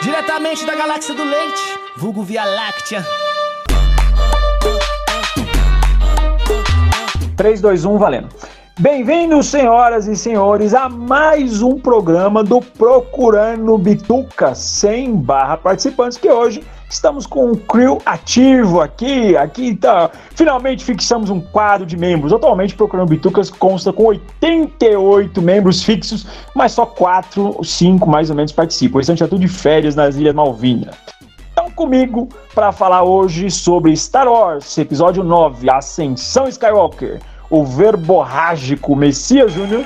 Diretamente da galáxia do leite, vulgo Via Láctea. 3, 2, 1, valendo. Bem-vindos, senhoras e senhores, a mais um programa do Procurando Bituca, 100 barra participantes, que hoje estamos com um crew ativo aqui. Aqui tá. Finalmente fixamos um quadro de membros. Atualmente, Procurando Bitucas consta com 88 membros fixos, mas só 4, 5 mais ou menos participam. O restante é tudo de férias nas Ilhas Malvinas. Então, comigo para falar hoje sobre Star Wars, episódio 9, Ascensão Skywalker o verborrágico Messias Júnior.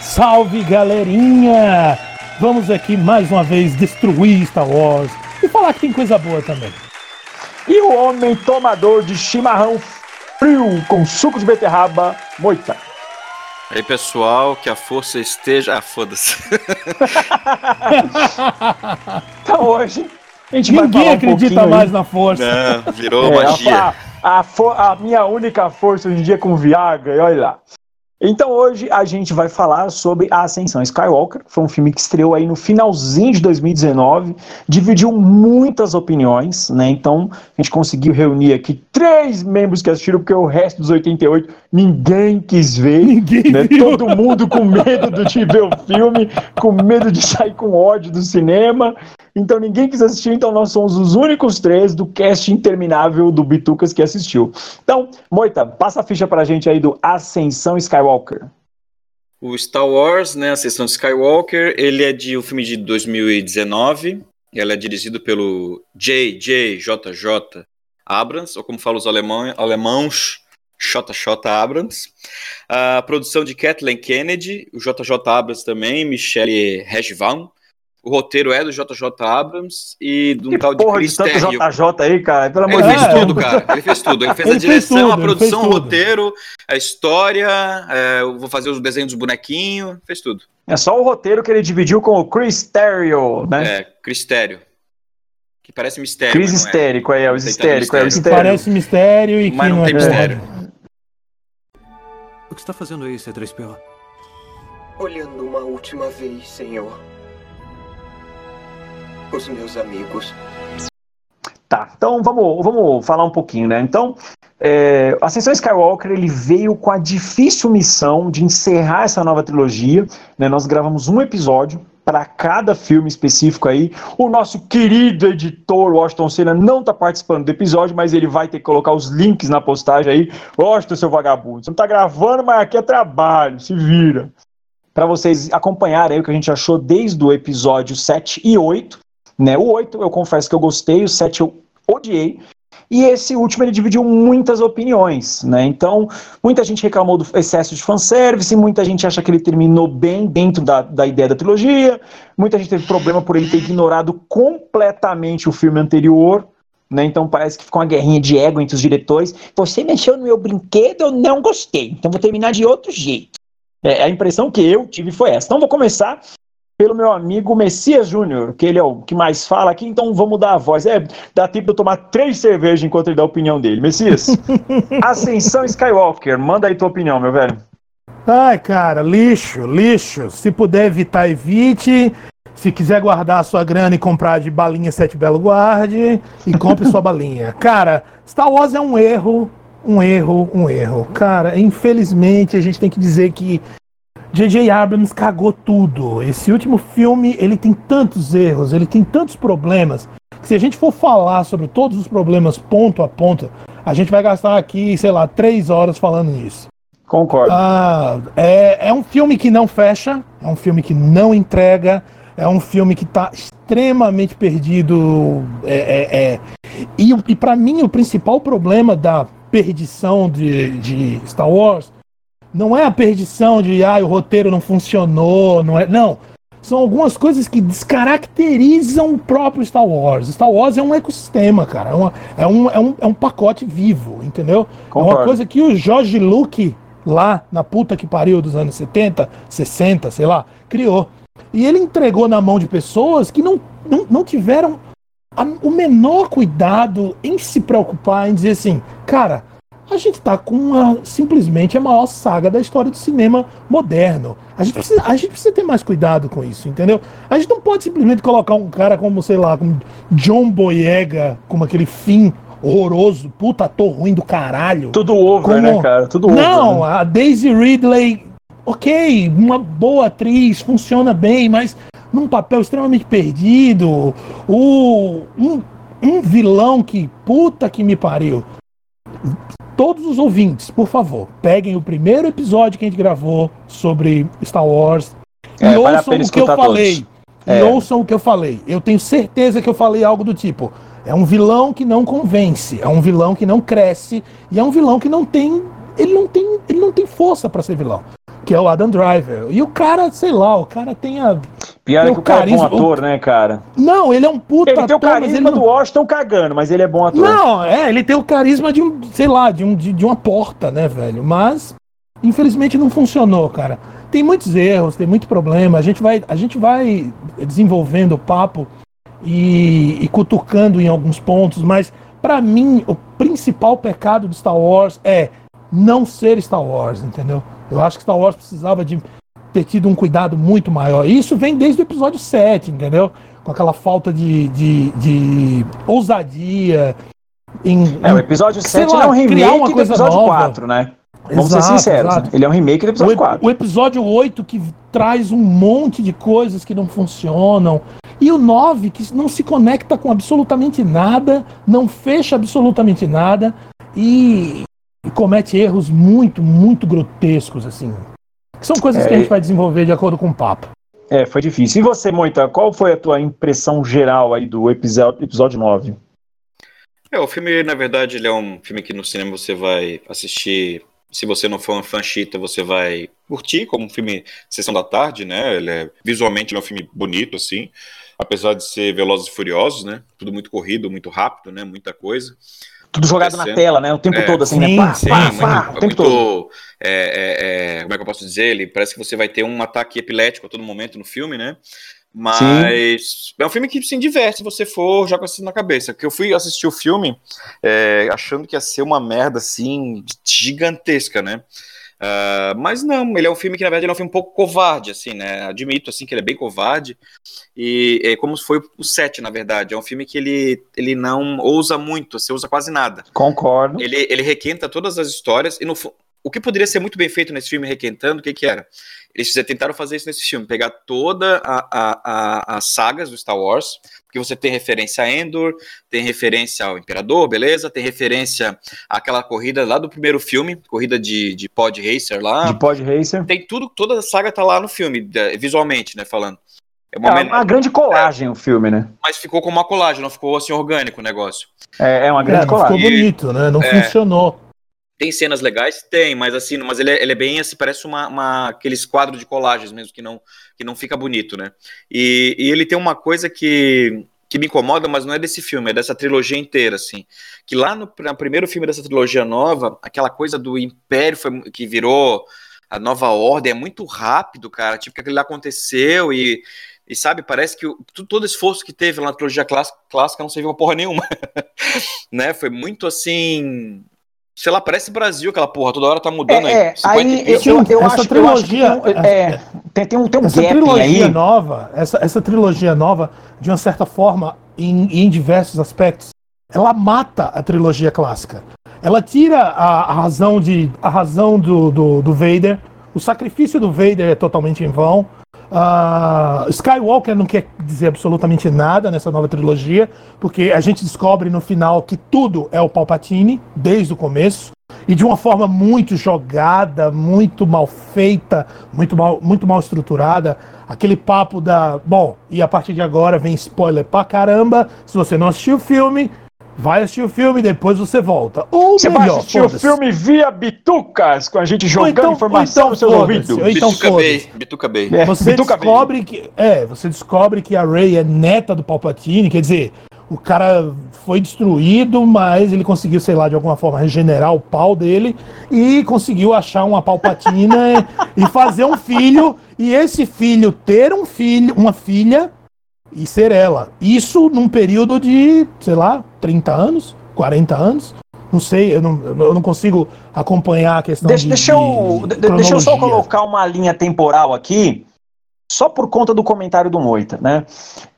Salve galerinha! Vamos aqui mais uma vez destruir Star Wars e falar que tem coisa boa também. E o homem tomador de chimarrão frio com suco de beterraba, Moita. Aí pessoal, que a força esteja. Ah, foda-se. então hoje a gente Ninguém vai falar um acredita mais aí. na força. Não, virou é, magia. A, a, a, minha única força hoje em dia é com Viagra, e olha lá. Então hoje a gente vai falar sobre a Ascensão Skywalker. Foi um filme que estreou aí no finalzinho de 2019, dividiu muitas opiniões, né? Então a gente conseguiu reunir aqui três membros que assistiram, porque o resto dos 88 ninguém quis ver. Ninguém né? Todo mundo com medo de ver o filme, com medo de sair com ódio do cinema. Então ninguém quis assistir, então nós somos os únicos três do cast interminável do Bitucas que assistiu. Então, Moita, passa a ficha pra gente aí do Ascensão Skywalker. O Star Wars, né, Ascensão Skywalker, ele é de um filme de 2019. Ele é dirigido pelo J.J.J.J. Abrams, ou como falam os alemães, alemãos, JJ Abrams. A produção de Kathleen Kennedy, o JJ Abrams também, Michelle Heshvan. O roteiro é do JJ Abrams e de um que tal de Chris de tanto JJ aí, cara. Pelo amor ele fez tudo, cara. Ele fez tudo. Ele fez ele a direção, fez tudo, a produção, o roteiro, a história. É, eu vou fazer os desenhos dos bonequinhos. Fez tudo. É só o roteiro que ele dividiu com o Chris Terrio, né? É, Chris Terrio. Que parece mistério. Chris histérico, é, é o histérico, é o mistério. Parece mistério e mas não, não tem é mistério. O que está fazendo aí, C3PO? Olhando uma última vez, senhor os meus amigos. Tá, então vamos, vamos falar um pouquinho, né? Então, é, Ascensão Skywalker ele veio com a difícil missão de encerrar essa nova trilogia. Né? Nós gravamos um episódio para cada filme específico aí. O nosso querido editor Washington Senna não está participando do episódio, mas ele vai ter que colocar os links na postagem aí. Washington, seu vagabundo, você não está gravando, mas aqui é trabalho, se vira. Para vocês acompanharem o que a gente achou desde o episódio 7 e 8 né? O 8 eu confesso que eu gostei, o 7 eu odiei. E esse último ele dividiu muitas opiniões, né? Então, muita gente reclamou do excesso de fanservice, muita gente acha que ele terminou bem dentro da, da ideia da trilogia, muita gente teve problema por ele ter ignorado completamente o filme anterior, né? Então parece que ficou uma guerrinha de ego entre os diretores. Você mexeu no meu brinquedo, eu não gostei, então vou terminar de outro jeito. É, a impressão que eu tive foi essa. Então vou começar pelo meu amigo Messias Júnior, que ele é o que mais fala aqui, então vamos dar a voz. É, dá tempo de eu tomar três cervejas enquanto ele dá a opinião dele. Messias, Ascensão Skywalker, manda aí tua opinião, meu velho. Ai, cara, lixo, lixo. Se puder evitar, evite. Se quiser guardar a sua grana e comprar de balinha Sete Belo Guarde, e compre sua balinha. Cara, Star Wars é um erro, um erro, um erro. Cara, infelizmente a gente tem que dizer que J.J. Abrams cagou tudo. Esse último filme, ele tem tantos erros, ele tem tantos problemas, que se a gente for falar sobre todos os problemas ponto a ponto, a gente vai gastar aqui, sei lá, três horas falando nisso. Concordo. Ah, é, é um filme que não fecha, é um filme que não entrega, é um filme que está extremamente perdido. É, é, é. E, e para mim, o principal problema da perdição de, de Star Wars não é a perdição de ah, o roteiro não funcionou, não é. Não. São algumas coisas que descaracterizam o próprio Star Wars. Star Wars é um ecossistema, cara. É, uma, é, um, é, um, é um pacote vivo, entendeu? Concordo. É uma coisa que o George Lucas, lá na puta que pariu dos anos 70, 60, sei lá, criou. E ele entregou na mão de pessoas que não, não, não tiveram a, o menor cuidado em se preocupar em dizer assim, cara, a gente tá com uma, simplesmente a maior saga da história do cinema moderno. A gente, precisa, a gente precisa ter mais cuidado com isso, entendeu? A gente não pode simplesmente colocar um cara como, sei lá, como John Boyega, como aquele fim horroroso, puta ator ruim do caralho. Tudo over, Como- né, cara? Tudo over. Não, né? a Daisy Ridley, ok, uma boa atriz, funciona bem, mas num papel extremamente perdido. O, um, um vilão que, puta que me pariu. Todos os ouvintes, por favor, peguem o primeiro episódio que a gente gravou sobre Star Wars É, e ouçam o que eu falei. todos. E É. ouçam o que eu falei. Eu tenho certeza que eu falei algo do tipo: é um vilão que não convence, é um vilão que não cresce e é um vilão que não tem, ele não tem, ele não tem força pra ser vilão, que é o Adam Driver. E o cara, sei lá, o cara tem a Pior é tem que o o cara é bom carisma- ator, né, cara? Não, ele é um puta Ele tem o ator, ele carisma não... do Washington cagando, mas ele é bom ator. Não, é, ele tem o carisma de um, sei lá, de, um, de, de uma porta, né, velho? Mas, infelizmente, não funcionou, cara. Tem muitos erros, tem muito problema. A gente vai, a gente vai desenvolvendo o papo e, e cutucando em alguns pontos, mas, pra mim, o principal pecado de Star Wars é não ser Star Wars, entendeu? Eu acho que Star Wars precisava de ter tido um cuidado muito maior. E isso vem desde o episódio 7, entendeu? Com aquela falta de, de, de ousadia. Em, É, o episódio sei 7 lá, é um remake do episódio nova. 4, né? Vamos Exato, ser sinceros. exato. Ele é um remake do o, episódio ep- 4. o episódio 8 que traz um monte de coisas que não funcionam. E o 9 que não se conecta com absolutamente nada, não fecha absolutamente nada e, e comete erros muito, muito grotescos, assim. Que são coisas É, que a gente e- vai desenvolver de acordo com o papo. É, foi difícil. E você, Moita, qual foi a tua impressão geral aí do episódio, episódio 9? É, o filme, na verdade, ele é um filme que no cinema você vai assistir. Se você não for um fã chita, você vai curtir como um filme Sessão da Tarde, né? Ele é, visualmente ele é um filme bonito, assim. Apesar de ser Velozes e Furiosos, né? Tudo muito corrido, muito rápido, né? Muita coisa. Tudo jogado na tela, né? O tempo É, todo, assim, sim, né? Pá, sim, pá, muito, pá, o tempo muito, todo. é, é, é, como é que eu posso dizer? Ele parece que você vai ter um ataque epilético a todo momento no filme, né? Mas é um filme que se diverte se você for já com isso na cabeça. Porque eu fui assistir o filme é, achando que ia ser uma merda assim gigantesca, né? Ah, mas não, ele é um filme que na verdade ele é um filme um pouco covarde, assim, né? Admito assim que ele é bem covarde e é como foi o 7, na verdade. É um filme que ele, ele não ousa muito, você usa quase nada Concordo. ele, ele requenta todas as histórias e no o que poderia ser muito bem feito nesse filme requentando, o que que era? Eles tentaram fazer isso nesse filme, pegar toda a, a, a- as sagas do Star Wars, porque você tem referência a Endor, tem referência ao Imperador, beleza? Tem referência àquela corrida lá do primeiro filme, corrida de, de pod racer lá. De Pod Racer. Tem tudo, toda a saga tá lá no filme, visualmente, né, falando. É uma É homenagem, uma grande colagem o filme, né? mas ficou como uma colagem, não ficou assim orgânico o negócio. É, é uma É, grande ficou colagem. bonito, né? Não É. funcionou. Tem cenas legais? Tem, mas assim, mas ele é, ele é bem assim, parece uma, uma- aqueles quadros de colagens mesmo, que não, que não fica bonito, né? E, e ele tem uma coisa que, que me incomoda, mas não é desse filme, é dessa trilogia inteira, assim. Que lá no, no primeiro filme dessa trilogia nova, aquela coisa do Império foi, que virou a nova ordem é muito rápido, cara. Tipo, que aquilo lá aconteceu e. E sabe, parece que o- todo esforço que teve lá na trilogia clássica, clássica não serviu pra porra nenhuma. né? Foi muito assim. Sei lá, parece Brasil aquela porra, toda hora tá mudando É, é, 50 aí eu, eu, eu Essa acho, eu acho que trilogia- tem, um- é, tem, tem um, tem um Essa trilogia aí. nova, essa, essa trilogia nova, de uma certa forma, em, em diversos aspectos, ela mata a trilogia clássica. Ela tira a, a razão de a razão do, do, do Vader. O sacrifício do Vader é totalmente em vão. Ah, Skywalker não quer dizer absolutamente nada nessa nova trilogia, porque a gente descobre no final que tudo é o Palpatine desde o começo e de uma forma muito jogada, muito mal feita, muito mal, muito mal estruturada. Aquele papo da. Bom, e a partir de agora vem spoiler pra caramba. Se você não assistiu o filme, vai assistir o filme e depois você volta. Ou Você melhor, vai assistir o filme via bitucas, com a gente jogando então- informação ou nos seus então ouvidos. foda-se, ou então Bituca. Bay, Bituca Bay. É, Você Bituca descobre que. É, você descobre que a Rey é neta do Palpatine, quer dizer, o cara foi destruído, mas ele conseguiu, sei lá, de alguma forma, regenerar o pau dele e conseguiu achar uma Palpatina e fazer um filho, e esse filho ter um filho, uma filha e ser ela. Isso num período de, sei lá, 30 anos, 40 anos. Não sei, eu não, eu não consigo acompanhar a questão Deixa, de, deixa eu, de de- deixa eu só colocar uma linha temporal aqui, só por conta do comentário do Moita, né?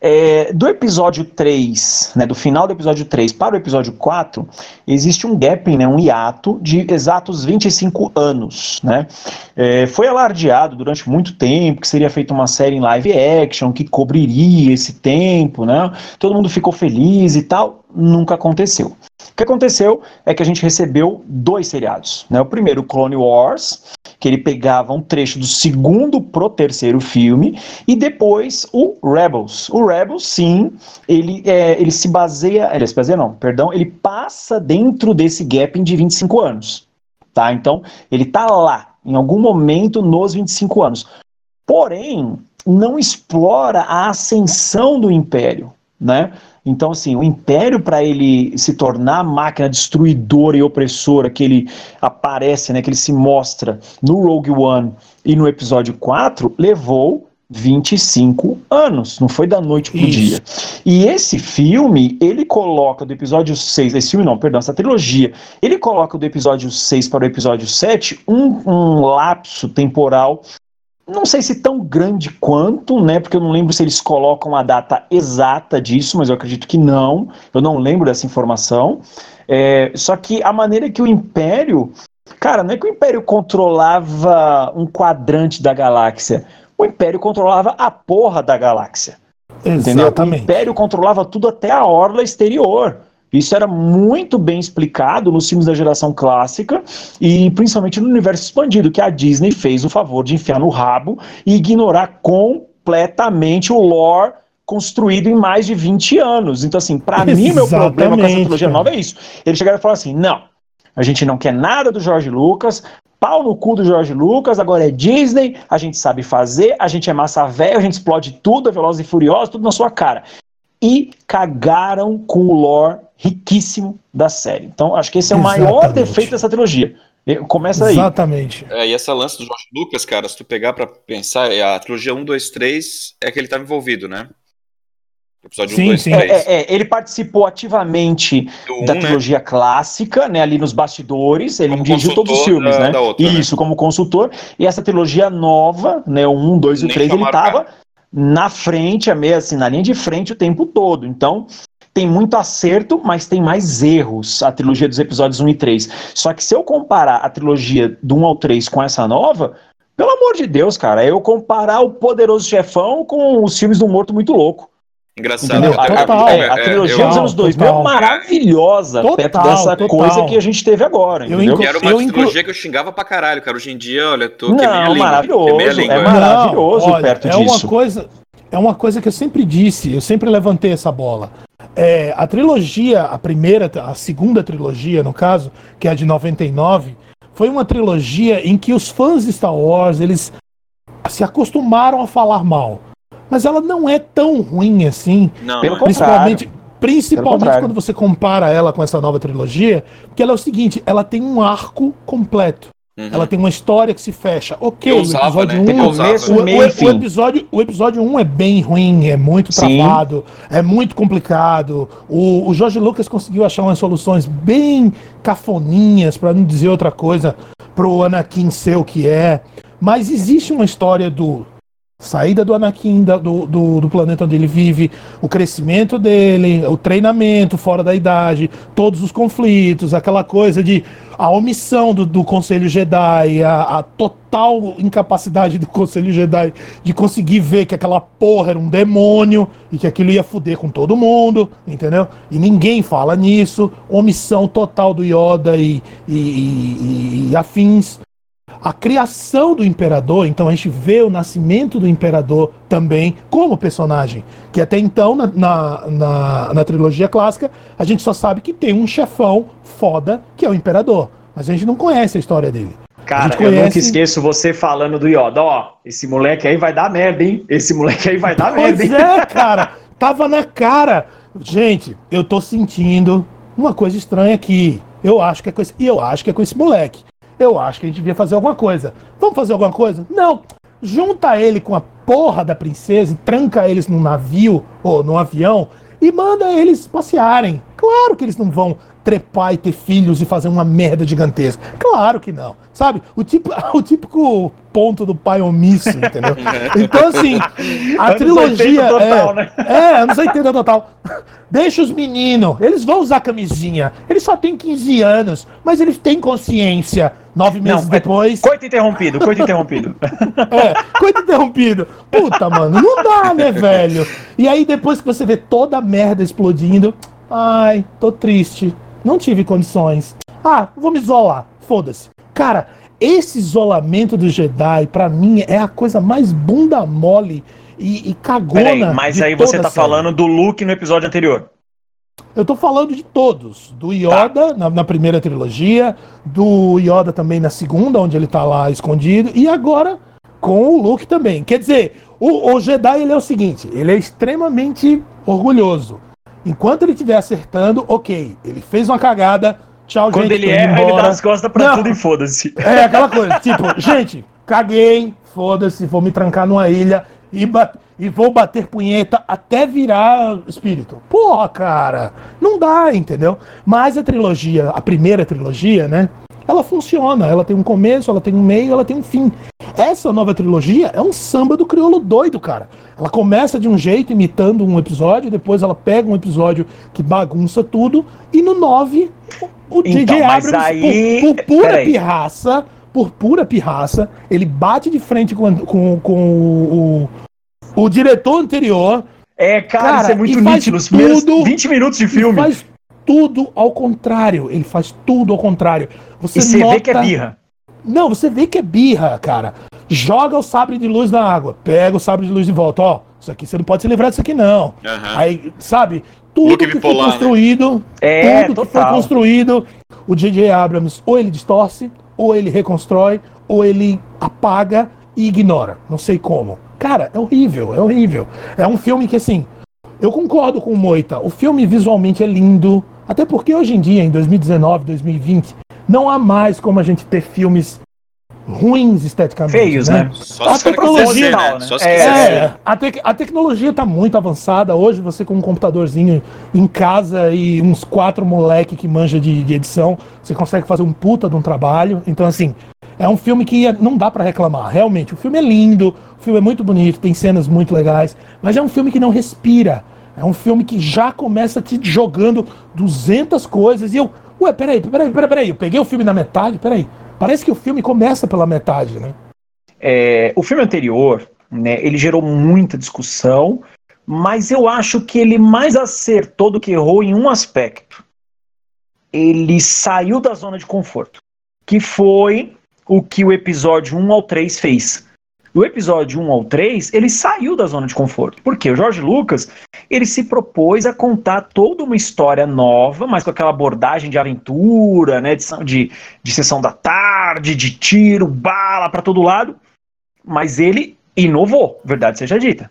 É, do episódio 3, né, do final do episódio 3 para o episódio 4, existe um gap, né, um hiato de exatos 25 anos, né? É, foi alardeado durante muito tempo que seria feita uma série em live action que cobriria esse tempo, né? Todo mundo ficou feliz e tal, nunca aconteceu. O que aconteceu é que a gente recebeu dois seriados, né? O primeiro, Clone Wars, que ele pegava um trecho do segundo pro terceiro filme, e depois o Rebels. O Rebels, sim, ele, é, ele se baseia, ele se baseia não, perdão, ele passa dentro desse gap de 25 anos, tá? Então, ele tá lá, em algum momento nos 25 anos. Porém, não explora a ascensão do Império, né? Então, assim, o Império, para ele se tornar a máquina destruidora e opressora que ele aparece, né, que ele se mostra no Rogue One e no episódio 4, levou 25 anos, não foi da noite pro Isso. dia. E esse filme, ele coloca do episódio 6, esse filme não, perdão, essa trilogia, ele coloca do episódio 6 para o episódio 7 um, um lapso temporal não sei se tão grande quanto, né? Porque eu não lembro se eles colocam a data exata disso, mas eu acredito que não. Eu não lembro dessa informação. É, só que a maneira que o Império. Cara, não é que o Império controlava um quadrante da galáxia. O Império controlava a porra da galáxia. Entendeu? O Exatamente. Império controlava tudo até a orla exterior. Isso era muito bem explicado nos filmes da geração clássica e principalmente no universo expandido, que a Disney fez o favor de enfiar no rabo e ignorar completamente o lore construído em mais de 20 anos. Então, assim, para mim, meu problema com essa trilogia nova é isso. Eles chegaram e falaram assim: não, a gente não quer nada do George Lucas, pau no cu do George Lucas, agora é Disney, a gente sabe fazer, a gente é massa velha, a gente explode tudo, é Velozes e Furiosos, tudo na sua cara. E cagaram com o lore riquíssimo da série. Então, acho que esse é o maior defeito dessa trilogia. E- Começa aí. Exatamente. É, e essa lance do Jorge Lucas, cara, se tu pegar pra pensar, é a trilogia 1, 2, 3 é que ele tava envolvido, né? Episódio Sim, 1, 2, sim. É, 3. é, é, ele participou ativamente Do da 1, né? trilogia clássica, né, ali nos bastidores, ele Como dirigiu todos os filmes, da- né? da outra, né? Isso, como consultor. E essa trilogia nova, né, o 1, 2 e o Nem 3, ele estava na frente, a meia, assim, na linha de frente o tempo todo. Então, tem muito acerto, mas tem mais erros, a trilogia dos episódios 1 e 3. Só que se eu comparar a trilogia do 1 ao 3 com essa nova, pelo amor de Deus, cara, é eu comparar o Poderoso Chefão com os filmes do Morto Muito Louco. Engraçado. A, Total. é, a trilogia eu- dos anos 2000 é total. maravilhosa Total, perto dessa total. coisa que a gente teve agora, Eu entendeu? inclu- era uma Eu inclu- trilogia que eu xingava pra caralho, cara. Hoje em dia, olha, tô a Não, língua. maravilhoso, a língua. é maravilhoso Não, olha, perto é disso. Uma coisa, é uma coisa que eu sempre disse, eu sempre levantei essa bola. É, a trilogia, a primeira, a segunda trilogia, no caso, que é a de 99, foi uma trilogia em que os fãs de Star Wars, eles se acostumaram a falar mal. Mas ela não é tão ruim assim, Não, Pelo é. principalmente, Pelo principalmente contrário. quando você compara ela com essa nova trilogia, porque ela é o seguinte, ela tem um arco completo. Uhum. Ela tem uma história que se fecha. Ok, Eu o usava, episódio né? um- o, meio o- o episódio, o episódio 1 é bem ruim, é muito Sim. travado, é muito complicado. O, o Jorge Lucas conseguiu achar umas soluções bem cafoninhas, para não dizer outra coisa, pro Anakin ser o que é. Mas existe uma história do saída do Anakin da- do, do, do planeta onde ele vive, o crescimento dele, o treinamento fora da idade, todos os conflitos, aquela coisa de a omissão do, do Conselho Jedi, a, a total incapacidade do Conselho Jedi de conseguir ver que aquela porra era um demônio e que aquilo ia foder com todo mundo, entendeu? E ninguém fala nisso, omissão total do Yoda e, e- e- e afins a criação do imperador, então a gente vê o nascimento do imperador também como personagem. Que até então, na, na, na, na trilogia clássica, a gente só sabe que tem um chefão foda que é o imperador. Mas a gente não conhece a história dele. Cara, gente eu nunca conhece- esqueço você falando do Yoda, ó, esse moleque aí vai dar merda, hein? Esse moleque aí vai dar merda, Pois hein? é, cara. Tava na cara. Gente, eu tô sentindo uma coisa estranha aqui. Eu acho que é com esse, e eu acho que é com esse moleque. Eu acho que a gente devia fazer alguma coisa. Vamos fazer alguma coisa? Não. Junta ele com a porra da princesa e tranca eles num navio ou num avião e manda eles passearem. Claro que eles não vão trepar e ter filhos e fazer uma merda gigantesca. Claro que não. Sabe? O, tipo, o típico ponto do pai omisso, entendeu? Então, assim, a Anos trilogia. 80 total, é, né? é, anos 80 total. Deixa os meninos, eles vão usar camisinha. Eles só têm 15 anos, mas eles têm consciência. Nove meses Não, depois. Coito interrompido, coito interrompido. É, coisa interrompido. Puta, mano, não dá, né, velho? E aí, depois que você vê toda a merda explodindo, ai, tô triste. Não tive condições. Ah, vou me isolar. Foda-se. Cara, esse isolamento do Jedi, pra mim, é a coisa mais bunda mole e, e cagona. Peraí, mas aí você tá falando do Luke no episódio anterior. Eu tô falando de todos. Do Yoda na, na primeira trilogia, do Yoda também na segunda, onde ele tá lá escondido, e agora com o Luke também. Quer dizer, o, o Jedi ele é o seguinte: ele é extremamente orgulhoso. Enquanto ele estiver acertando, ok, ele fez uma cagada, tchau, Quando gente. ele tô é, indo ele embora. dá as costas pra Não. tudo e foda-se. É aquela coisa, tipo, gente, caguei, foda-se, vou me trancar numa ilha e, e vou bater punheta até virar espírito. Porra, cara, não dá, entendeu? Mas a trilogia, a primeira trilogia, né? Ela funciona, ela tem um começo, ela tem um meio, ela tem um fim. Essa nova trilogia é um samba do crioulo doido, cara. Ela começa de um jeito, imitando um episódio, depois ela pega um episódio que bagunça tudo, e no 9, o Então, J.J. mas Abrams, aí- por, por pura peraí. pirraça, por pura pirraça, ele bate de frente com, com, com o, o, o diretor anterior É, cara, Cara, isso é muito nítido. Os primeiros tudo- 20 minutos de filme. faz tudo ao contrário. Ele faz tudo ao contrário. Você, E você nota... vê que é birra. Não, você vê que é birra, cara. Joga o sabre de luz na água, pega o sabre de luz de volta. Ó, isso aqui você não pode se livrar disso aqui, não. Aham. Aí, sabe? Tudo que bipolar, foi né? construído, É, tudo que foi total. construído, o J.J. Abrams ou ele distorce, ou ele reconstrói, ou ele apaga e ignora. Não sei como. Cara, é horrível, é horrível. É um filme que, assim, eu concordo com o Moita. O filme visualmente é lindo. Até porque hoje em dia, em 2019, 2020, não há mais como a gente ter filmes ruins esteticamente. Feios, né? Só A tecnologia- quiser, né? né? Só se É, quiser. É, a, tec- a tecnologia está muito avançada. Hoje você com um computadorzinho em casa e uns quatro moleque que manja de, de edição, você consegue fazer um puta de um trabalho. Então, assim, é um filme que não dá para reclamar. Realmente, o filme é lindo, o filme é muito bonito, tem cenas muito legais, mas é um filme que não respira. É um filme que já começa te jogando 200 coisas e eu, ué, peraí, peraí, peraí, peraí, eu peguei o filme na metade, peraí. Parece que o filme começa pela metade, né? É, o filme anterior, né, ele gerou muita discussão, mas eu acho que ele mais acertou do que errou em um aspecto. Ele saiu da zona de conforto, que foi o que o episódio 1 ao 3 fez. Do episódio 1 ao 3, ele saiu da zona de conforto. Porque o Jorge Lucas, ele se propôs a contar toda uma história nova, mas com aquela abordagem de aventura, né, de, de, de sessão da tarde, de tiro, bala para todo lado mas ele inovou, verdade seja dita.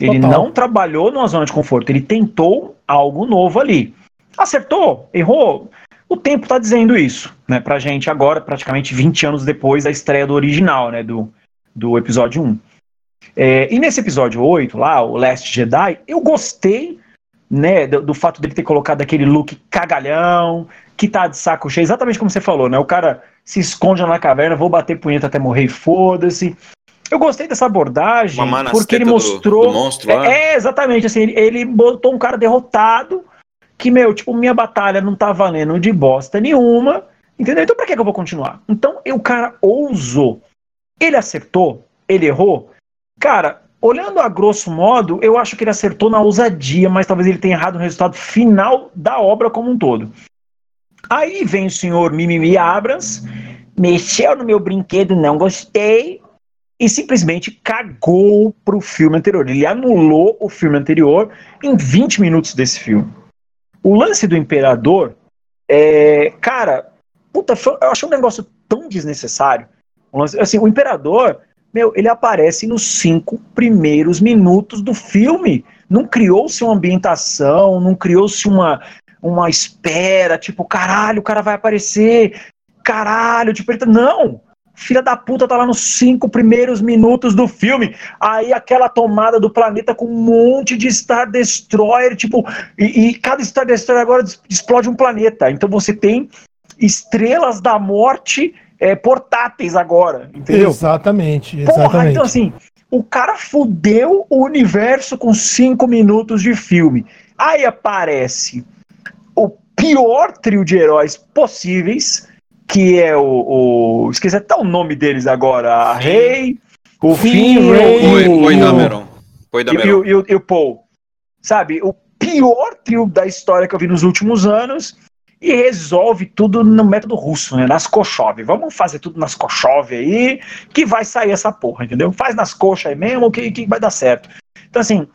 Ele Total. não trabalhou numa zona de conforto, ele tentou algo novo ali. Acertou, errou. O tempo está dizendo isso, né, pra gente agora, praticamente 20 anos depois da estreia do original, né, do, do episódio 1. É, e nesse episódio 8, lá, o Last Jedi, eu gostei, né, do, do fato dele ter colocado aquele look cagalhão, que tá de saco cheio, exatamente como você falou, né, o cara se esconde na caverna, vou bater punheta até morrer e foda-se. Eu gostei dessa abordagem porque ele tetas do- mostrou. do monstro lá. é, é, exatamente, assim, ele, ele botou um cara derrotado que, meu, tipo, minha batalha não tá valendo de bosta nenhuma, entendeu? Então pra que, que eu vou continuar? Então o cara ousou. Ele acertou? Ele errou? Cara, olhando a grosso modo, eu acho que ele acertou na ousadia, mas talvez ele tenha errado no resultado final da obra como um todo. Aí vem o senhor Mimimi Abrams, mexeu no meu brinquedo, não gostei, e simplesmente cagou pro filme anterior. Ele anulou o filme anterior em 20 minutos desse filme. O lance do Imperador, é, cara, puta, eu achei um negócio tão desnecessário. Assim, o Imperador, meu, ele aparece nos cinco primeiros minutos do filme. Não criou-se uma ambientação, não criou-se uma, uma espera, tipo, caralho, o cara vai aparecer, caralho, tipo, tá... Não! filha da puta tá lá nos cinco primeiros minutos do filme. Aí aquela tomada do planeta com um monte de Star Destroyer, tipo, e, e cada Star Destroyer agora explode um planeta. Então você tem estrelas da morte é, portáteis agora, entendeu? Exatamente, Porra, exatamente. então assim, o cara fudeu o universo com cinco minutos de filme. Aí aparece o pior trio de heróis possíveis, que é o. o esqueci até o nome deles agora. A Rei, o Finn, Finn, Rey, Foi, o- foi e o- Dameron. Foi e, Dameron. o- e o- e o Paul. Sabe? O pior trio da história que eu vi nos últimos anos. E resolve tudo no método russo, né? Nas cochove. Vamos fazer tudo nas cochove aí, que vai sair essa porra, entendeu? Faz nas coxas aí mesmo, que, que vai dar certo. Então, assim,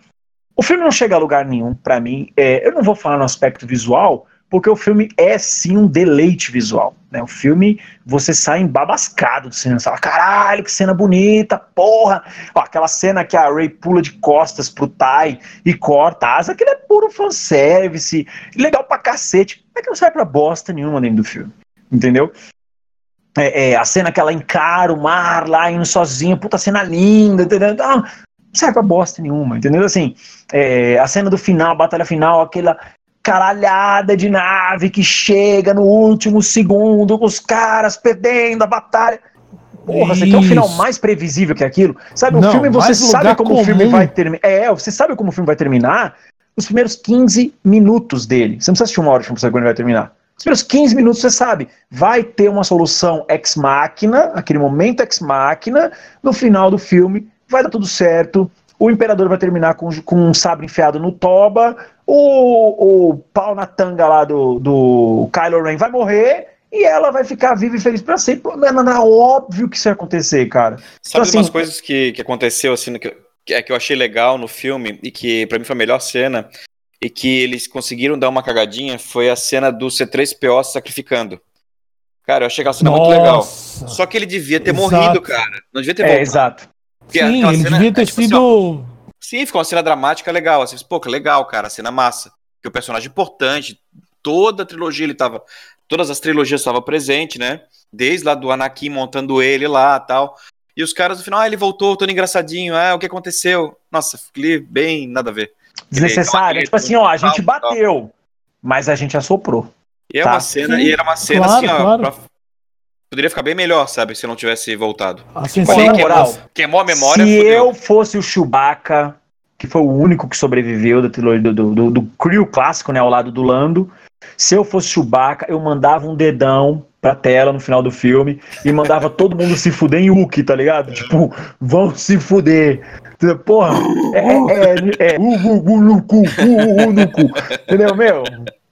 o filme não chega a lugar nenhum pra mim. É, eu não vou falar no aspecto visual, porque o filme é sim um deleite visual. Né? O filme, você sai embabascado do cinema. Você fala, caralho, que cena bonita, porra. Ó, aquela cena que a Ray pula de costas pro Tai e corta asa, aquilo é puro fanservice. Legal pra cacete. É que não serve pra bosta nenhuma dentro do filme. Entendeu? É, é, a cena que ela encara o mar lá indo sozinha, puta cena linda, entendeu? Não, não serve pra bosta nenhuma, entendeu? Assim, é, a cena do final, a batalha final, aquela caralhada de nave que chega no último segundo, os caras perdendo a batalha. Porra, você quer um final Isso. mais previsível que aquilo? Sabe, o Não, filme você sabe como o filme comum. vai terminar. É, você sabe como o filme vai terminar os primeiros 15 minutos dele. Você não precisa assistir uma hora de filme pra saber quando ele vai terminar. Os primeiros 15 minutos você sabe, vai ter uma solução ex-máquina, aquele momento ex-máquina, no final do filme, vai dar tudo certo, o imperador vai terminar com, com um sabre enfiado no toba, o, o pau na tanga lá do, do Kylo Ren vai morrer, e ela vai ficar viva e feliz pra sempre. Não é óbvio que isso vai acontecer, cara. Sabe assim- umas coisas que, que aconteceu assim, no que, que, é que eu achei legal no filme e que pra mim foi a melhor cena e que eles conseguiram dar uma cagadinha foi a cena do C3PO se sacrificando. Cara, eu achei aquela cena muito legal. Nossa. Só que ele devia ter Exato. morrido, cara. Não devia ter É, voltado. exato. Porque Sim, ele cena devia é ter tipo assim, sido. ó, Sim, ficou uma cena dramática legal. Assim, pô, que legal, cara, cena massa. Que o personagem importante, toda a trilogia ele tava. Todas as trilogias estavam presentes, né? Desde lá do Anakin montando ele lá tal. E os caras no final, ah, ele voltou, todo engraçadinho. Ah, o que aconteceu? Nossa, fiquei bem, nada a ver. Desnecessário. Ele- Tipo assim, ó, a gente bateu, mas a gente assoprou. E é Tá. uma cena, Sim, e era uma cena claro, assim, ó. claro. pra- Poderia ficar bem melhor, sabe, se não tivesse voltado. Ascensão, Olha, queimou, moral, queimou a memória, Se fudeu. eu fosse o Chewbacca, que foi o único que sobreviveu trilogia do, do, do, do crew clássico, né, ao lado do Lando, se eu fosse Chewbacca, eu mandava um dedão pra tela no final do filme e mandava todo mundo se fuder em Uki, tá ligado? Tipo, vão se fuder. Porra, é, é, é, é, uh, uh, uh, no cu, uh, uh, uh, no cu. Entendeu, meu?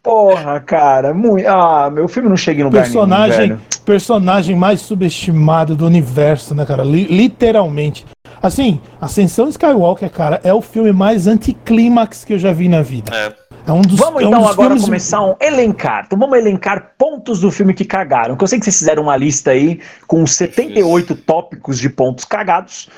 Porra, cara, muito. Ah, meu filme não chega em lugar personagem, nenhum, velho. personagem mais subestimado do universo, né, cara? Li- literalmente. Assim, Ascensão Skywalker, cara, é o filme mais anticlímax que eu já vi na vida. É. É um dos Vamos é um então dos agora filmes- começar um elencar. Então vamos elencar pontos do filme que cagaram. Que eu sei que vocês fizeram uma lista aí com 78 tópicos de pontos cagados.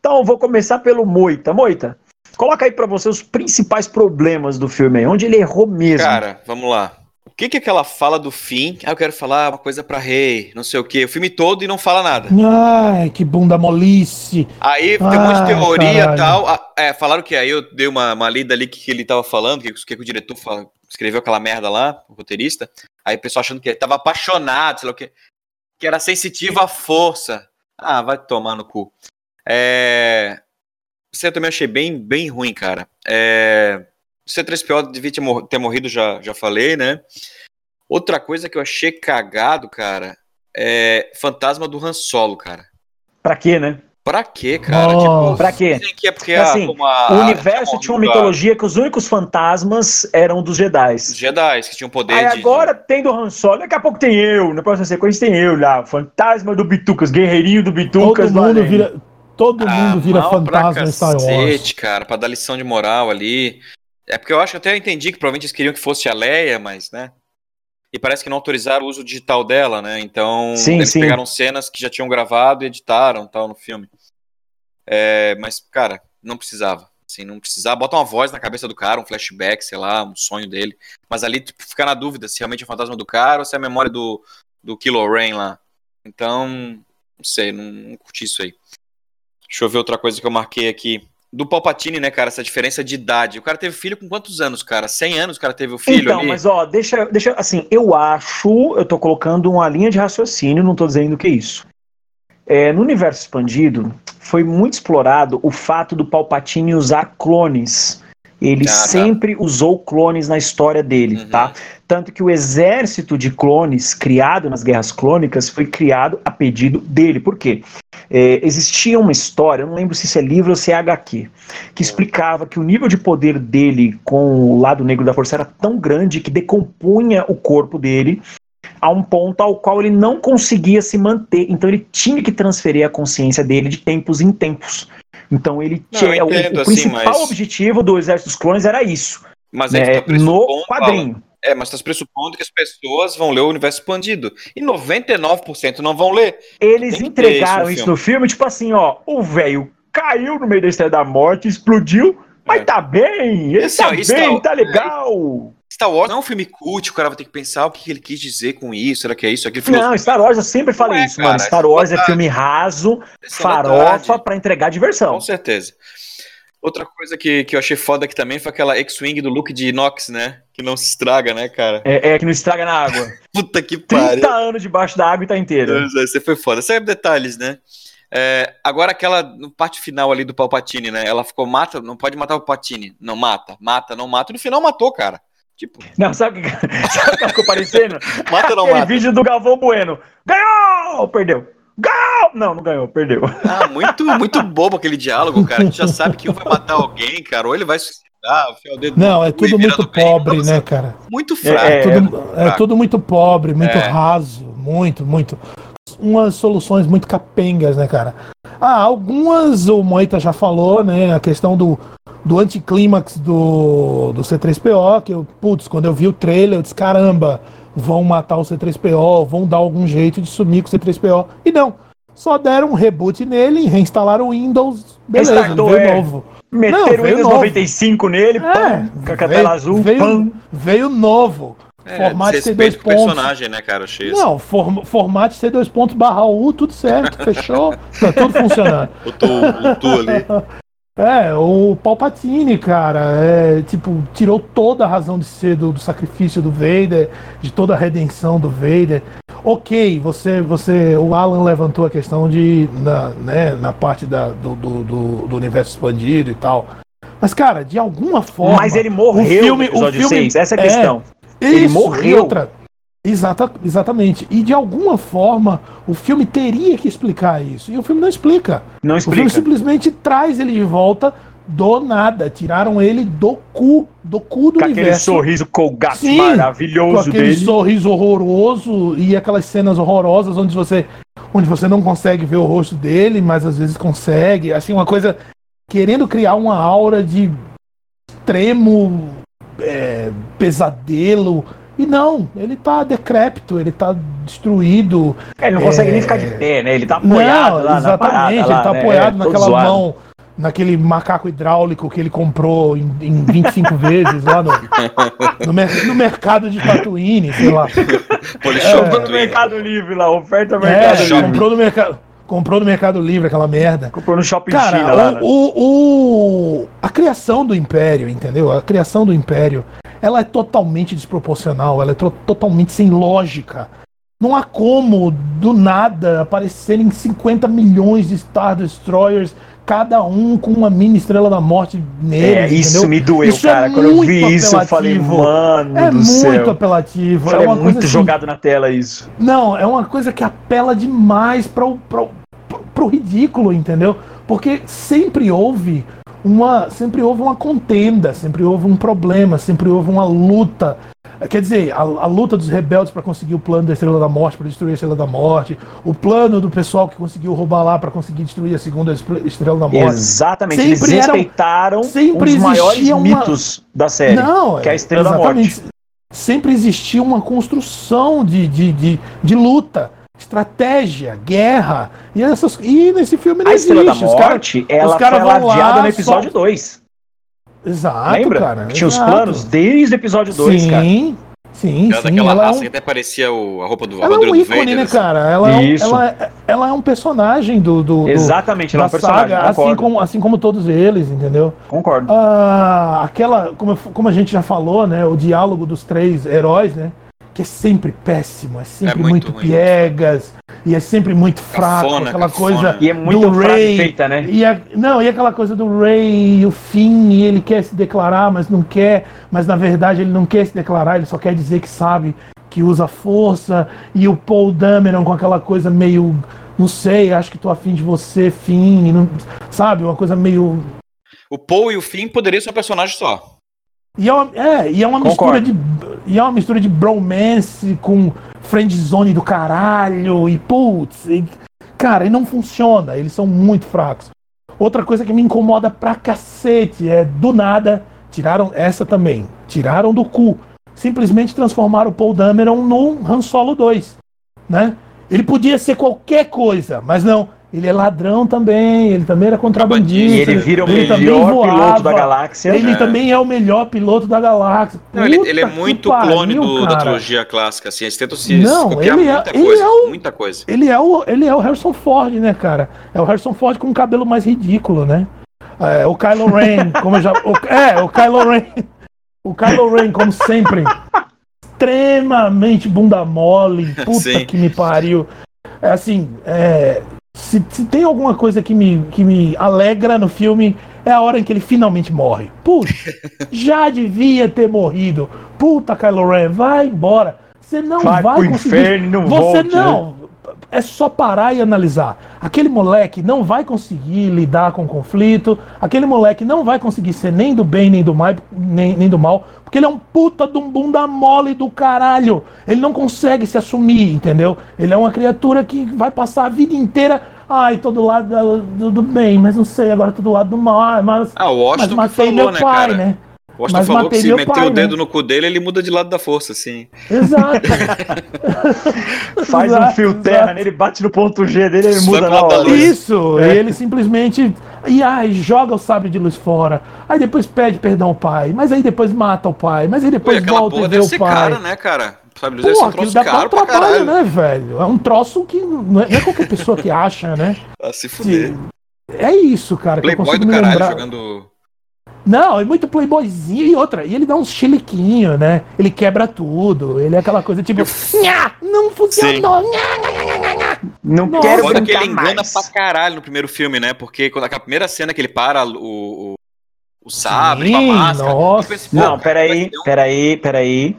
Então eu vou começar pelo Moita. Moita, coloca aí pra você os principais problemas do filme aí, onde ele errou mesmo. Cara, vamos lá. O que que aquela fala do fim? Ah, eu quero falar uma coisa pra rei, não sei o quê. O filme todo e não fala nada. Ai, que bunda molice. Aí tem um monte de teoria e tal. Ah, é, falaram que aí eu dei uma, uma lida ali que, que ele tava falando, que, que o diretor fala- escreveu aquela merda lá, o roteirista. Aí o pessoal achando que ele tava apaixonado, sei lá o quê. Que era sensitivo à força. Ah, vai tomar no cu. É. Isso eu também achei bem, bem ruim, cara. É... O C3PO devia ter, mor- ter morrido, já, já falei, né? Outra coisa que eu achei cagado, cara, é Fantasma do Han Solo, cara. Pra quê, né? Pra quê, cara? Nossa. Tipo, Pra quê? que é porque Assim, a, como a- O a- universo tinha uma a- mitologia que os únicos fantasmas eram dos Jedi. Os Jedi, que tinham poder Aí de. agora tem do Han Solo, daqui a pouco tem eu, na próxima sequência tem eu lá, o fantasma do Bitucas, guerreirinho do Todo Bitucas. do mundo vira, todo Ah, mundo vira fantasma em Star Wars. cacete, cara, pra dar lição de moral ali. É porque eu acho que até eu entendi que provavelmente eles queriam que fosse a Leia, mas, né? E parece que não autorizaram o uso digital dela, né? Então, Sim, eles sim. pegaram cenas que já tinham gravado e editaram tal no filme. É, mas, cara, não precisava. Assim, não precisava. Bota uma voz na cabeça do cara, um flashback, sei lá, um sonho dele. Mas ali tipo, fica na dúvida se realmente é o fantasma do cara ou se é a memória do, do Kylo Ren lá. Então, Não sei, não, não curti isso aí. Deixa eu ver outra coisa que eu marquei aqui. Do Palpatine, né, cara? Essa diferença de idade. O cara teve filho com quantos anos, cara? 100 anos o cara teve o filho Então, ali? mas ó, deixa, deixa, assim, eu acho, eu tô colocando uma linha de raciocínio, não tô dizendo que é isso. É, no universo expandido, foi muito explorado o fato do Palpatine usar clones. Ele Ah, tá. sempre usou clones na história dele, Uhum. tá? Tanto que o exército de clones criado nas Guerras Clônicas foi criado a pedido dele. Por quê? É, existia uma história, eu não lembro se isso é livro ou se é HQ, que explicava que o nível de poder dele com o lado negro da força era tão grande que decompunha o corpo dele a um ponto ao qual ele não conseguia se manter. Então ele tinha que transferir a consciência dele de tempos em tempos. Então ele Não, tinha o, assim, principal mas- objetivo do Exército dos Clones era isso, Mas né, tá no quadrinho. Alan. É, mas tá pressupondo que as pessoas vão ler o universo expandido. E 99% não vão ler. Eles entregaram isso no isso filme. no filme, tipo assim, ó, o velho caiu no meio da Estrela da Morte, explodiu, mas É. tá bem, ele Assim, tá ó, bem, isso tá- tá legal. Star Wars não é um filme cult, o cara vai ter que pensar o que ele quis dizer com isso, será que é isso? Aquele Não, Star Wars, eu sempre falei é, isso, mano. cara, Star isso é Wars é verdade. filme raso, Isso é farofa pra entregar diversão. Com certeza. Outra coisa que, que eu achei foda aqui também foi aquela X-Wing do Luke de inox, né? Que não se estraga, né, cara? É, é que não estraga na água. Puta que 30 pariu. anos debaixo da água e tá inteira. Deus, Você foi foda. Isso é detalhes, né? É, agora aquela no parte final ali do Palpatine, né? Ela ficou mata, não pode matar o Palpatine. Não mata, mata, não mata. E no final matou, cara. Tipo, Não, sabe o que, sabe o que ficou parecendo? mata ou não Aquele mata? vídeo do Galvão Bueno. Ganhou! Perdeu. Ganhou! Não, não ganhou, perdeu. Ah, muito, muito bobo aquele diálogo, cara. A gente já sabe que um vai matar alguém, cara, ou ele vai suicidar, o dedo Não, no é cu e tudo vira muito bem. pobre, Nossa, né, cara? Muito fraco. É, tudo, é fraco. tudo muito pobre, muito É. raso, muito, muito. Umas soluções muito capengas, né, cara? Ah, algumas o Moita já falou, né? A questão do, do anticlímax do, do C3PO, que eu, putz, quando eu vi o trailer, eu disse, caramba, vão matar o C3PO, vão dar algum jeito de sumir com o C3PO. E não, só deram um reboot nele, reinstalaram o Windows, beleza, Restartou, veio é. novo. Meteram o veio Windows novo. 95 nele, pam, com a tela azul, veio, pam. veio novo. É, formato C2 desrespeito com o pontos. personagem, né, cara? Isso. Não, form, formato C2 pontos barra U, tudo certo, fechou, tá tudo funcionando. Botou o tu ali. É, o Palpatine, cara, é, tipo, tirou toda a razão de ser do, do sacrifício do Vader, de toda a redenção do Vader. Ok, você, você, o Alan levantou a questão de, na, né, na parte da, do, do, do- universo expandido e tal. Mas, cara, de alguma forma. Mas ele morreu o filme- no episódio o filme- 6, essa é a é, questão. Ele Isso, morreu. outra- Exata, exatamente. E de alguma forma o filme teria que explicar isso. E o filme não explica. Não O filme explica. simplesmente traz ele de volta do nada. Tiraram ele do cu, do cu do Com aquele universo. sorriso colgate Sim, maravilhoso com aquele dele. sorriso horroroso e aquelas cenas horrorosas onde você, onde você não consegue ver o rosto dele, mas às vezes consegue. Assim, uma coisa querendo criar uma aura de extremo é, pesadelo. E não, ele tá decrépito, ele tá destruído. Ele não consegue É. nem ficar de pé, né? Ele tá apoiado não, lá na parada. exatamente, lá, ele tá né? apoiado É, todo naquela zoado. mão, naquele macaco hidráulico que ele comprou em, em 25 vezes lá no, no, mer- no mercado de Tatooine, sei lá. Polishop Comprou no do Mercado Livre lá, oferta É, Mercado. Livre. comprou no mercado. Comprou no Mercado Livre aquela merda. Comprou no Shopping Cara, China lá. né? o, o, o- a criação do Império, entendeu? A criação do Império, ela é totalmente desproporcional, ela é to- totalmente sem lógica. Não há como, do nada, aparecerem 50 milhões de Star Destroyers, cada um com uma mini Estrela da Morte neles, É, isso entendeu? me doeu, Isso é cara. Quando eu vi isso, eu falei, apelativo. mano É do muito céu. apelativo. Falei, é é muito coisa assim, jogado na tela isso. não, é uma coisa que apela demais para o ridículo, entendeu? Porque sempre houve uma, sempre houve uma contenda, sempre houve um problema, sempre houve uma luta. Quer dizer, a, a luta dos rebeldes para conseguir o plano da Estrela da Morte, para destruir a Estrela da Morte, o plano do pessoal que conseguiu roubar lá para conseguir destruir a segunda Estrela da Morte. Exatamente. Sempre Eles eram- respeitaram sempre dos maiores uma- mitos da série. Não, que é a Estrela da exatamente. Sempre existia uma construção de, de, de, de luta, estratégia, guerra. E, essas, e nesse filme não A Estrela da existe. Os caras- Morte, ela os caras foi vão lá, alardeada no episódio só- 2. Exato, Lembra? cara. Que tinha os exato. planos desde o episódio 2, cara. Sim, Sim, Ela sim. daquela Ela é raça um, que até parecia o, a roupa do ela é um ícone, Vader. né, cara? Ela é, um, ela, é- ela é um personagem do, do, do- Exatamente, ela é da um personagem, saga, assim como, assim como todos eles, entendeu? Concordo. Ah, aquela, como, como a gente já falou, né? O diálogo dos três heróis, né? Que é sempre péssimo, é sempre muito muito, ruim. piegas, e é sempre muito fraco, Cafona, aquela cafona. coisa E é muito do Ray. feita, né? E a- não, e aquela coisa do Ray e o Finn, e ele quer se declarar, mas não quer, mas na verdade ele não quer se declarar, ele só quer dizer que sabe que usa força, e o Paul Dameron com aquela coisa meio, não sei, acho que tô afim de você, Finn, e não- sabe, uma coisa meio O Paul e o Finn poderiam ser um personagem só. E é uma, é, e é uma mistura de. E é uma mistura de bromance com friendzone do caralho. E putz, e, cara, e não funciona. Eles são muito fracos. Outra coisa que me incomoda pra cacete é do nada. Tiraram essa também. Tiraram do cu. Simplesmente transformaram o Paul Dameron no Han Solo 2. Né? Ele podia ser qualquer coisa, mas não. Ele é ladrão também, ele também era contrabandista. E ele vira o ele também melhor voava. piloto da galáxia. Ele É. também é o melhor piloto da galáxia. Não, ele, ele é muito pariu, clone do- da trilogia clássica, assim. Eles tentam se Não, copiar ele é- muita ele coisa. é o- Muita coisa. Ele é, o, ele é o Harrison Ford, né, cara? É o Harrison Ford com um cabelo mais ridículo, né? É, o Kylo Ren, como eu já. o- é, o Kylo Ren. O Kylo Ren, como sempre. Extremamente bunda mole. Puta Sim. que me pariu. É assim, é, se, se tem alguma coisa que me, que me alegra no filme, é a hora em que ele finalmente morre. Puxa, já devia ter morrido. Puta, Kylo Ren, vai embora. Você não Vai vai, pro conseguir. inferno não Você volte, né? É só parar e analisar. Aquele moleque não vai conseguir lidar com o conflito. Aquele moleque não vai conseguir ser nem do bem nem do mal, nem, nem do mal, porque ele é um puta de um bunda mole do caralho. Ele não consegue se assumir, entendeu? Ele é uma criatura que vai passar a vida inteira. Ai, tô do lado do, do- bem, mas não sei, agora tô do lado do mal. Mas, Ah, o mas Washington que matei falou, meu né, pai, cara? né? O Washington Mas falou que se meter pai, o dedo né? no cu dele, ele muda de lado da força, assim. Exato. Faz um Exato, fio terra nele, bate no ponto G dele, ele Só muda na hora. Isso, É. e ele simplesmente. E ai, joga o sabre de luz fora. Aí depois pede perdão ao pai. Mas aí depois mata o pai. Mas aí depois aquela volta porra e vê deve o ser pai. cara, né, cara? Sabe, Pô, um aquilo troço dá pra um caro pra trabalho, né, velho? É um troço que não é, não é qualquer pessoa que acha, né? Ah, se fuder. É isso, cara. Que eu Playboy consigo do me caralho lembrar. jogando. Não, é muito playboyzinho e outra. E ele dá uns chiliquinhos, né? Ele quebra tudo. Ele é aquela coisa tipo. Nha, não funcionou. nha, nha, nha, nha, nha. Não Nossa. quero Foda que ele engana mais. pra caralho no primeiro filme, né? Porque quando aquela primeira cena que ele para o, o, o sabre Sim, a máscara. nossa. pô, Não, peraí, um- peraí, peraí.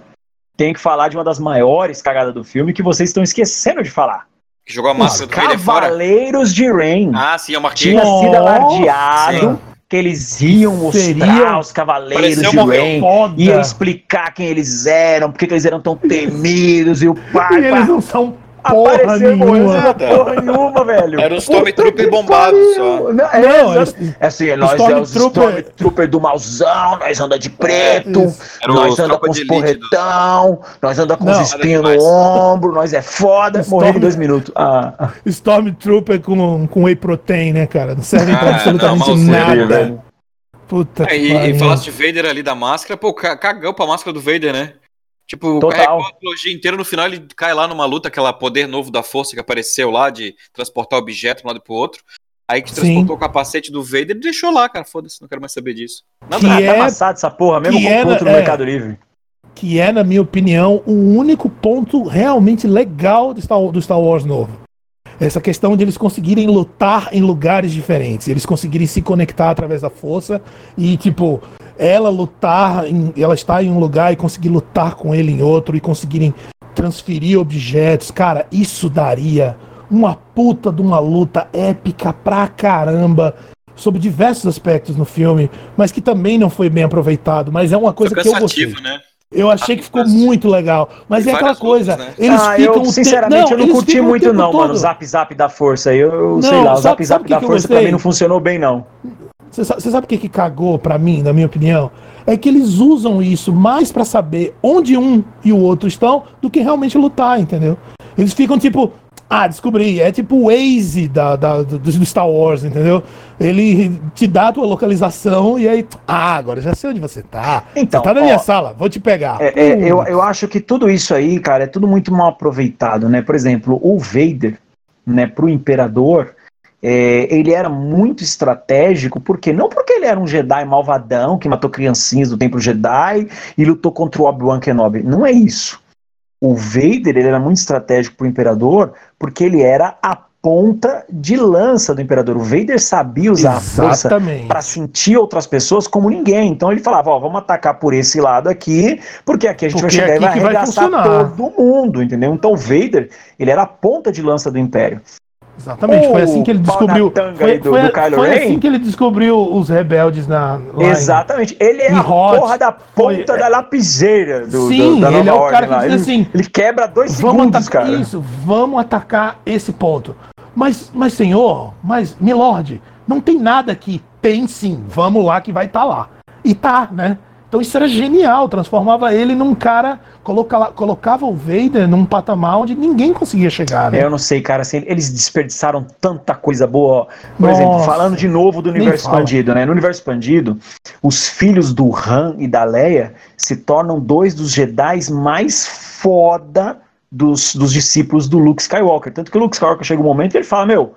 Tem que falar de uma das maiores cagadas do filme que vocês estão esquecendo de falar. Que jogou a Os máscara do Vader fora. Cavaleiros de Rain. Ah, sim, eu marquei. Tinha sido alardeado que eles iam mostrar Seria- os Cavaleiros Pareceu de morreu. Rain. Foda. Ia explicar quem eles eram, porque que eles eram tão temidos e o E pai eles pá, não são porra apareceu nenhuma. não era porra nenhuma, velho. Era um Stormtrooper bombado só. Não, é, Não, É assim, nós é os Stormtrooper- do malzão, nós anda de preto. Era nós anda com os elite do- porretão, nós anda com Não. os espinhos no ombro, nós é foda. Storm- Morreu em dois minutos. Ah. Stormtrooper com, com whey protein, né, cara? Não serve pra Ah, absolutamente não, nada. seria, velho. Puta É, e, e falasse de Vader ali da máscara, pô, ca- cagou pra máscara do Vader, né? Tipo, Total. carregou a trilogia inteira, no final ele cai lá numa luta, aquela poder novo da força que apareceu lá, de transportar objeto de um lado pro outro. Aí que Sim. transportou o capacete do Vader e deixou lá, cara. Foda-se, não quero mais saber disso. Nada Que Ah, é- tá amassado essa porra, mesmo que com era- ponto no é. Mercado Livre. Que é, na minha opinião, o único ponto realmente legal do Star, do Star Wars novo. Essa questão de eles conseguirem lutar em lugares diferentes, eles conseguirem se conectar através da força e, tipo, ela lutar, em, ela estar em um lugar e conseguir lutar com ele em outro e conseguirem transferir objetos. Cara, isso daria uma puta de uma luta épica pra caramba sobre diversos aspectos no filme, mas que também não foi bem aproveitado. Mas é uma coisa que eu gostei. né? Eu achei que ficou muito legal. Mas E é aquela coisa. né? Eles ah, ficam. eu, sinceramente, eu não curti muito não, mano, o todo. zap zap da força. Eu, eu Não, sei lá, o zap zap que da que força pra gostei? mim não funcionou bem, não. Você sabe, você sabe o que, que cagou pra mim, na minha opinião? É que eles usam isso mais pra saber onde um e o outro estão do que realmente lutar, entendeu? Eles ficam tipo, Ah, descobri. É tipo o Waze da, da, do, Star Wars, entendeu? Ele te dá a tua localização e aí. Ah, agora já sei onde você tá. Então, você tá na ó, minha sala, vou te pegar. É, é, Hum, eu, eu acho que tudo isso aí, cara, é tudo muito mal aproveitado, né? Por exemplo, o Vader, né, pro Imperador, é, ele era muito estratégico, porque não porque ele era um Jedi malvadão que matou criancinhas do Templo Jedi e lutou contra o Obi-Wan Kenobi. Não é isso. O Vader ele era muito estratégico pro Imperador porque ele era a ponta de lança do Imperador. O Vader sabia usar a força Exatamente. para sentir outras pessoas como ninguém. Então ele falava, ó, vamos atacar por esse lado aqui, porque aqui a gente Porque vai chegar e vai vai arregaçar funcionar. todo mundo, entendeu? Então o Vader, ele era a ponta de lança do Império. Exatamente, foi assim que ele descobriu. Foi, do- foi- do Kylo foi Ren? assim que ele descobriu os rebeldes na. Exatamente. Ele é a Hot, porra da foi- ponta da lapiseira do, Sim, do, da ele é o cara que diz Ele, assim, ele quebra dois Vamos segundos, atacar cara. isso, vamos atacar esse ponto. Mas, mas senhor, mas milord, não tem nada aqui. Tem sim, vamos lá que vai estar lá. E tá, né? Então isso era genial, transformava ele num cara, coloca lá- colocava o Vader num patamar onde ninguém conseguia chegar, né? Eu não sei, cara, assim, eles desperdiçaram tanta coisa boa. ó. Por Nossa. exemplo, falando de novo do universo expandido, né? No universo expandido, os filhos do Han e da Leia se tornam dois dos Jedi mais foda dos, dos discípulos do Luke Skywalker. Tanto que o Luke Skywalker chega um momento que ele fala: Meu,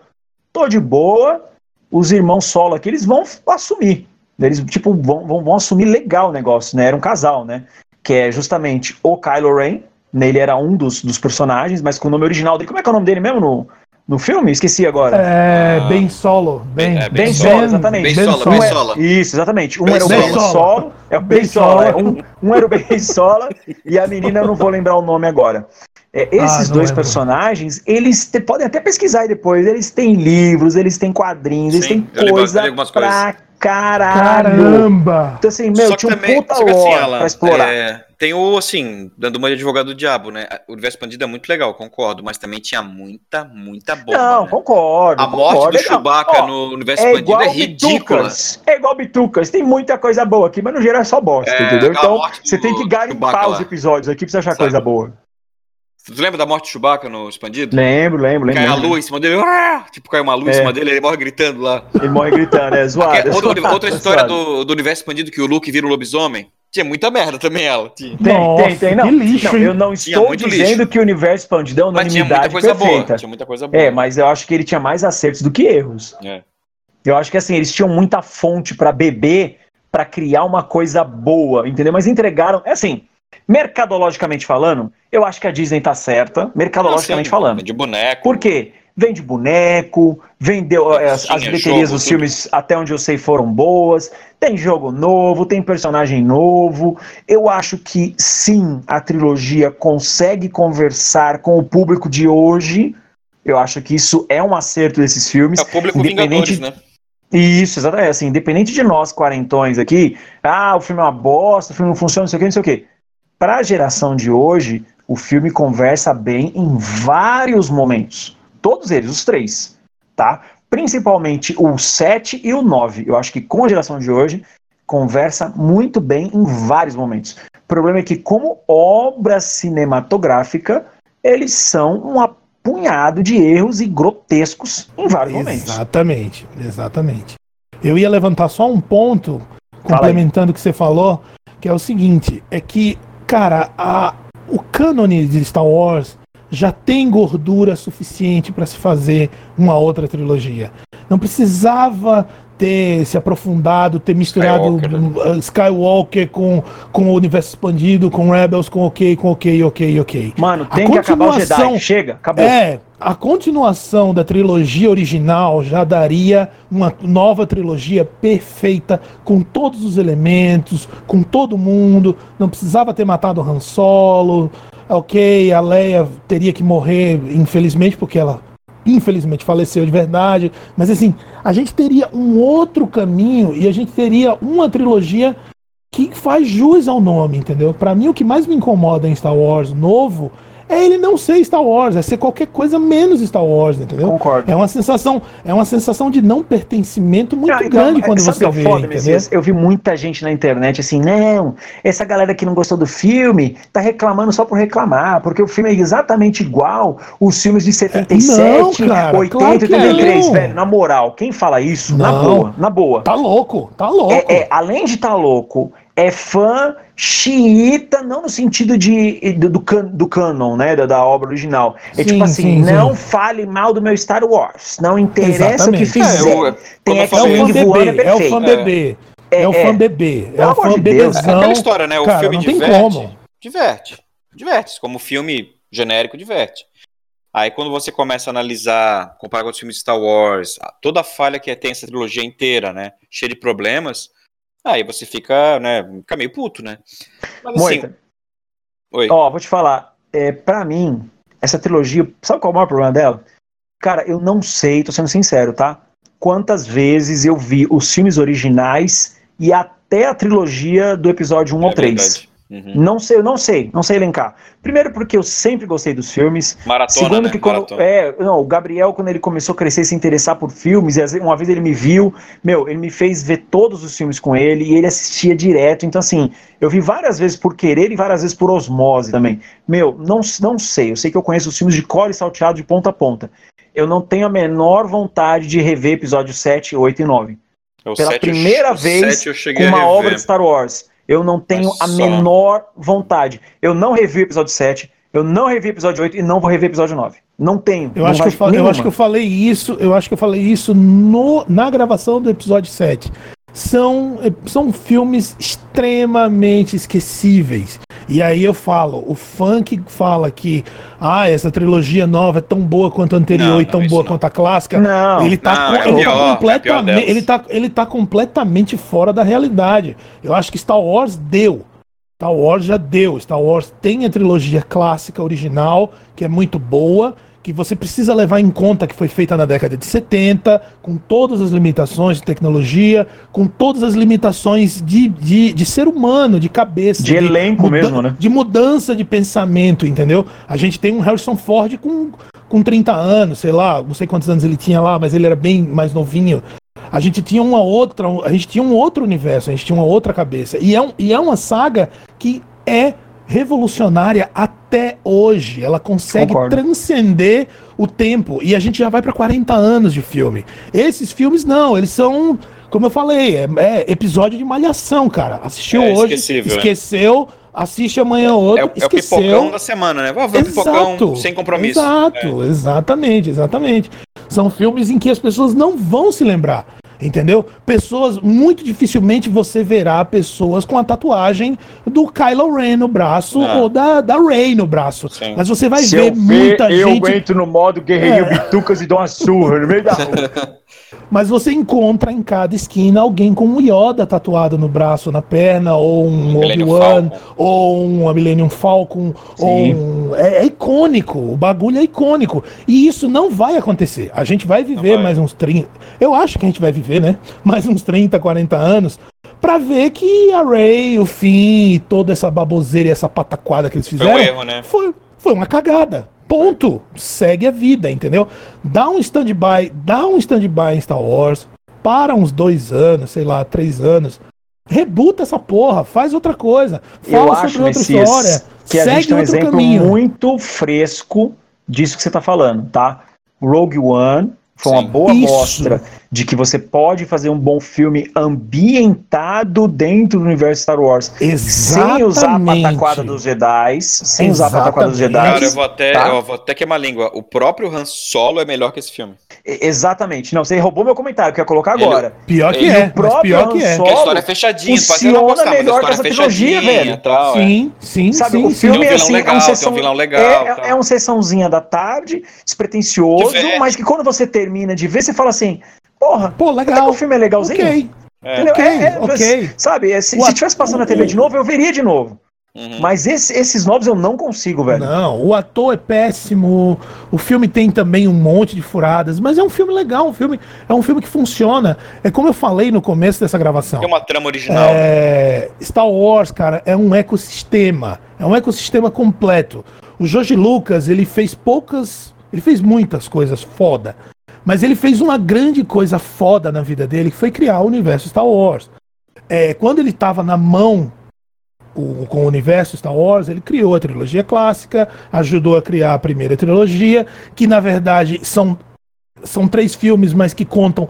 tô de boa, os irmãos solo aqui, eles vão assumir. Eles, tipo, vão, vão, vão assumir legal o negócio, né? Era um casal, né? Que é justamente o Kylo Ren, né? ele era um dos, dos personagens, mas com o nome original dele. Como é que é o nome dele mesmo no, no filme? Esqueci agora. É, Ah. bem solo, bem, É, Ben Ben Solo, exatamente. Ben Ben Solo, Solo. Ben Um é- Solo. Isso, exatamente. Um Ben era o Solo. Ben Solo, é o Ben Ben Solo. Solo. é. Um, um era o Ben Solo e a menina eu não vou lembrar o nome agora. É, esses não dois lembro. personagens, eles te- podem até pesquisar aí depois. Eles têm livros, eles têm quadrinhos, eles Sim, têm li- eu coisa li algumas pra caralho. Caramba! Então, assim, meu, Só que tinha um também, puta só que assim, lore Alan, pra explorar. é, tem o, assim, dando uma de advogado do diabo, né? O universo expandido é muito legal, concordo, mas também tinha muita, muita bomba. não, né? concordo. A morte concordo. do Não, Chewbacca ó, no universo É expandido igual é ridícula. Bitucas. É igual Bitucas. Tem muita coisa boa aqui, mas no geral é só bosta, É, entendeu? Então você tem que garimpar os episódios aqui pra você achar Sabe? coisa boa. Você lembra da morte do Chewbacca no expandido? Lembro, lembro, lembro. Cai a luz em cima dele, "Ah!" tipo, cai uma luz É. em cima dele, ele morre gritando lá. Ele morre gritando, é zoado. É outra, zoado, outra é história zoado. do, do universo expandido que o Luke vira um lobisomem. Tinha muita merda também, ela. Tinha. Tem, Nossa, tem, tem. Não, que lixo, não, eu não estou dizendo lixo. que o universo expandido é muita unanimidade coisa perfeita. boa. Tinha muita coisa boa. É, mas eu acho que ele tinha mais acertos do que erros. É. Eu acho que assim, eles tinham muita fonte pra beber pra criar uma coisa boa, entendeu? Mas entregaram, é assim, mercadologicamente falando, eu acho que a Disney tá certa, mercadologicamente falando. De boneco. Por quê? Vende boneco, vendeu eh, as, as Tinha bilheterias dos tudo. filmes, até onde eu sei, foram boas. Tem jogo novo, tem personagem novo. Eu acho que sim, a trilogia consegue conversar com o público de hoje. Eu acho que isso é um acerto desses filmes. É o público Independente- Vingadores, né? Isso, exatamente. Assim, independente de nós, quarentões aqui, ah, o filme é uma bosta, o filme não funciona, não sei o que, não sei o que. Para a geração de hoje, o filme conversa bem em vários momentos. Todos eles, os três, tá? Principalmente o 7 e o 9. Eu acho que com a geração de hoje, conversa muito bem em vários momentos. O problema é que, como obra cinematográfica, eles são um apunhado de erros e grotescos em vários momentos. Exatamente, exatamente. Eu ia levantar só um ponto, Fala complementando o que você falou, que é o seguinte, é que, cara, a, o cânone de Star Wars já tem gordura suficiente para se fazer uma outra trilogia. Não precisava ter se aprofundado, ter misturado Skywalker, uh, Skywalker com, com o universo expandido, com Rebels, com ok, com ok, ok, ok. Mano, A tem que acabar o Jedi. Chega, acabou. É, a continuação da trilogia original já daria uma nova trilogia perfeita, com todos os elementos, com todo mundo. Não precisava ter matado Han Solo. Ok, a Leia teria que morrer, infelizmente, porque ela infelizmente faleceu de verdade. Mas assim, a gente teria um outro caminho e a gente teria uma trilogia que faz jus ao nome, entendeu? Pra mim, o que mais me incomoda em Star Wars novo é ele não ser Star Wars, é ser qualquer coisa menos Star Wars, entendeu? Concordo. É uma sensação, é uma sensação de não pertencimento muito Ah, então, grande é, quando você é vê, foda? Messias? Eu vi muita gente na internet assim, não, essa galera que não gostou do filme tá reclamando só por reclamar, porque o filme é exatamente igual os filmes de 77, Não, cara, 80 claro e que 83. não. Velho, na moral, quem fala isso, na Não. boa, na boa, Tá louco, tá louco. é, é, além de estar louco, é fã xiita, não no sentido de, do, do, can- do canon, né, da, da obra original. É Sim, tipo assim, sim, sim. não fale mal do meu Star Wars, não interessa o que Exatamente. fizer. É, eu- Tem eu É o fã voando, é bebê, é o fã bebê. É, o É, fã é. bebê. É o fã amor de Deus, bebezão. É aquela história, né? O Cara, filme não tem diverte. como. Diverte. Diverte. Como filme genérico, diverte. Aí quando você começa a analisar, comparar com os filmes de Star Wars, toda a falha que tem essa trilogia inteira, né? Cheia de problemas, aí você fica, né? Fica meio puto, né? Mas assim. Moita, Oi. ó, vou te falar, é, pra mim, essa trilogia, sabe qual é o maior problema dela? Cara, eu não sei, tô sendo sincero, tá? Quantas vezes eu vi os filmes originais e até a trilogia do episódio 1 ao É 3. verdade. Uhum. Não sei, eu não sei, não sei elencar. Primeiro porque eu sempre gostei dos filmes. Maratona, Segundo né? que quando Maratona. é, não, o Gabriel quando ele começou a crescer e se interessar por filmes, e uma vez ele me viu, meu, ele me fez ver todos os filmes com ele e ele assistia direto. Então assim, eu vi várias vezes por querer e várias vezes por osmose também. Meu, não não sei, eu sei que eu conheço os filmes de cor e salteado de ponta a ponta. Eu não tenho a menor vontade de rever episódios 7, 8 e 9 O pela sete eu- primeira o vez sete eu cheguei com uma obra de Star Wars. Eu não tenho Mas a menor vontade. Eu não revi o episódio 7, eu não revi o episódio 8 e não vou rever o episódio 9. Não tenho. Eu não acho, que eu, vai- fa- eu acho que eu falei isso, eu acho que eu falei isso no, na gravação do episódio 7. São, eh, são filmes extremamente esquecíveis. E aí eu falo, o fã que fala que ah, essa trilogia nova é tão boa quanto a anterior Não, e tão boa não. quanto a clássica, Não, ele tá, não, é ele, pior, tá é completamente, delas. ele, tá, ele tá completamente fora da realidade. Eu acho que Star Wars deu. Star Wars já deu. Star Wars tem a trilogia clássica original, que é muito boa, que você precisa levar em conta que foi feita na década de 70, com todas as limitações de tecnologia, com todas as limitações de, de, de ser humano, de cabeça. De elenco mesmo, né? De mudança de pensamento, entendeu? A gente tem um Harrison Ford com, com 30 anos, sei lá, não sei quantos anos ele tinha lá, mas ele era bem mais novinho. A gente tinha uma outra, a gente tinha um outro universo, a gente tinha uma outra cabeça. E é, um, e é uma saga que é revolucionária até hoje. Ela consegue Concordo. transcender o tempo. E a gente já vai para 40 anos de filme. Esses filmes não, eles são, como eu falei, é, é episódio de malhação, cara. Assistiu É hoje, esquecível, né? esqueceu, assiste amanhã outro, É, o- é o esqueceu. pipocão da semana, né? Vamos ver o pipocão sem compromisso. Exato, exatamente, exatamente. São filmes em que as pessoas não vão se lembrar. Entendeu? Pessoas, muito dificilmente você verá pessoas com a tatuagem do Kylo Ren no braço Ah. ou da, da Rey no braço. Sim. Mas você vai Se ver eu ver, muita eu gente. entro no modo guerreirinho É. bitucas e dou uma surra no meio da rua. Mas você encontra em cada esquina alguém com um Yoda tatuado no braço, na perna, ou um Obi-Wan, ou um Millennium Falcon, ou um... é, é icônico, o bagulho é icônico. E isso não vai acontecer. A gente vai viver vai. mais uns 30. Eu acho que a gente vai viver, né? Mais uns 30, 40 anos. Pra ver que a Ray, o Finn e toda essa baboseira e essa pataquada que eles Foi fizeram um erro, né? foi, foi uma cagada. Ponto. Segue a vida, entendeu? Dá um stand-by, dá um stand-by em Star Wars, para uns dois anos, sei lá, três anos. Rebuta essa porra, faz outra coisa. Eu Fala acho, sobre outra Messias, história. que a gente segue tem um outro exemplo caminho. muito fresco disso que você está falando, tá? Rogue One foi uma Sim. boa Isso. mostra de que você pode fazer um bom filme ambientado dentro do universo Star Wars. Sem usar a Exatamente. pataquada dos Jedi, sem usar a pataquada dos Jedi. Exatamente. Cara, eu vou até, tá? eu vou até queimar a língua. O próprio Han Solo é melhor que esse filme. Exatamente. Não, você roubou meu comentário, que eu ia colocar Ele- agora. Pior que Ele- é, o próprio pior que Han é. Solo- Porque a história é fechadinha, funciona gostar, melhor é que essa trilogia, fechadinha velho. tal. é. Sim, sim, Sabe, sim. o filme Tem um é vilão assim, legal, é um tem um sessão, vilão legal, é, é um sessãozinha da tarde, despretensioso, mas que quando você termina de ver, você fala assim, porra, Pô, até que legal. o filme é legalzinho. Ok, É. Ok, É- é- ok. Sabe, é, se, se tivesse passando na TV de novo, eu veria de novo. Uhum. Mas esse- esses novos eu não consigo, velho. Não, o ator é péssimo. O filme tem também um monte de furadas, mas é um filme legal, um filme, é um filme que funciona. É como eu falei no começo dessa gravação. Tem uma trama original. É, Star Wars, cara, é um ecossistema. É um ecossistema completo. O Jorge Lucas, ele fez poucas. Ele fez muitas coisas foda. Mas ele fez uma grande coisa foda na vida dele, que foi criar o universo Star Wars. É, quando ele estava na mão com o universo Star Wars, ele criou a trilogia clássica, ajudou a criar a primeira trilogia, que na verdade são, são três filmes, mas que contam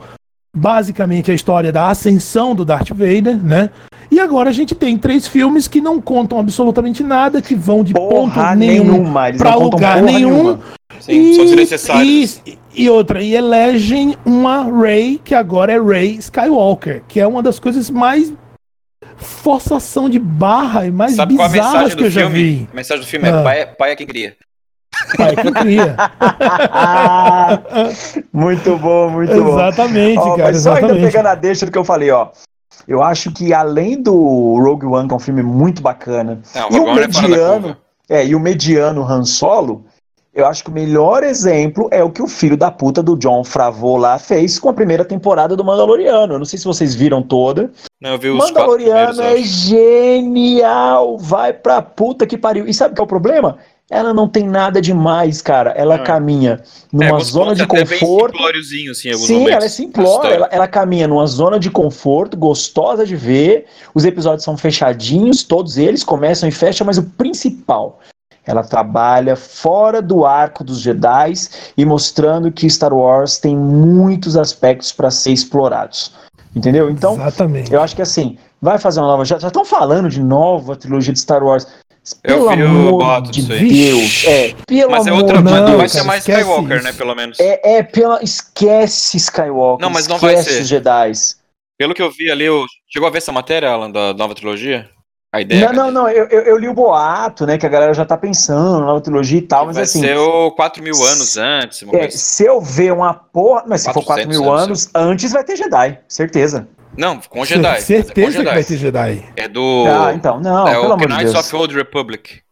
basicamente a história da ascensão do Darth Vader, né? E agora a gente tem três filmes que não contam absolutamente nada, que vão de Porra ponto nenhum para lugar nenhum. nenhuma. Sim, são desnecessários. E, e outra, e elegem uma Rey, que agora é Rey Skywalker, que é uma das coisas mais forçação de barra e mais Sabe qual a bizarras mensagem que eu do já filme? vi. A mensagem do filme Ah. é pai, é pai é quem cria. Pai, que cria. Muito bom, muito bom. exatamente, Ó, cara, mas só ainda exatamente. pegando a deixa do que eu falei, ó. Eu acho que além do Rogue One, que é um filme muito bacana, Não, e o é mediano, é, e o mediano Han Solo, eu acho que o melhor exemplo é o que o filho da puta do John Favreau lá fez com a primeira temporada do Mandaloriano. Eu não sei se vocês viram toda. Não, eu vi os Mandaloriano é genial, vai pra puta que pariu. E sabe qual é o problema? Ela não tem nada demais, cara. Ela É. caminha É, numa alguns zona de bem conforto. simplóriozinho, assim, Sim, momentos ela é simplória, ela, ela caminha numa zona de conforto, gostosa de ver. Os episódios são fechadinhos, todos eles começam e fecham, mas o principal, ela trabalha fora do arco dos Jedi e mostrando que Star Wars tem muitos aspectos para ser explorados. Entendeu? Então, Exatamente. eu acho que assim, vai fazer uma nova. Já estão falando de nova trilogia de Star Wars. Eu Pelo vi o amor boato de disso aí. Deus. É, pelo Mas é amor outra, de mas não vai Deus. ser mais esquece Skywalker, isso. né, pelo menos. É, é pela. Esquece Skywalker. Não, mas não vai esquece ser. os Jedi. Pelo que eu vi ali, eu... chegou a ver essa matéria, Alan, da nova trilogia? A ideia Não, não, não. Eu, eu, eu li o boato, né? Que a galera já tá pensando na nova trilogia e tal, mas vai assim. ser o 4 mil anos antes. uma é, coisa assim. se eu ver uma porra. Mas se for 4 400 mil anos, anos, antes vai ter Jedi, certeza. Não, com Jedi. é com Certeza que Jedi. vai ter Jedi. É do. Ah, então, não, é pelo o amor Knights Deus. of Old Republic.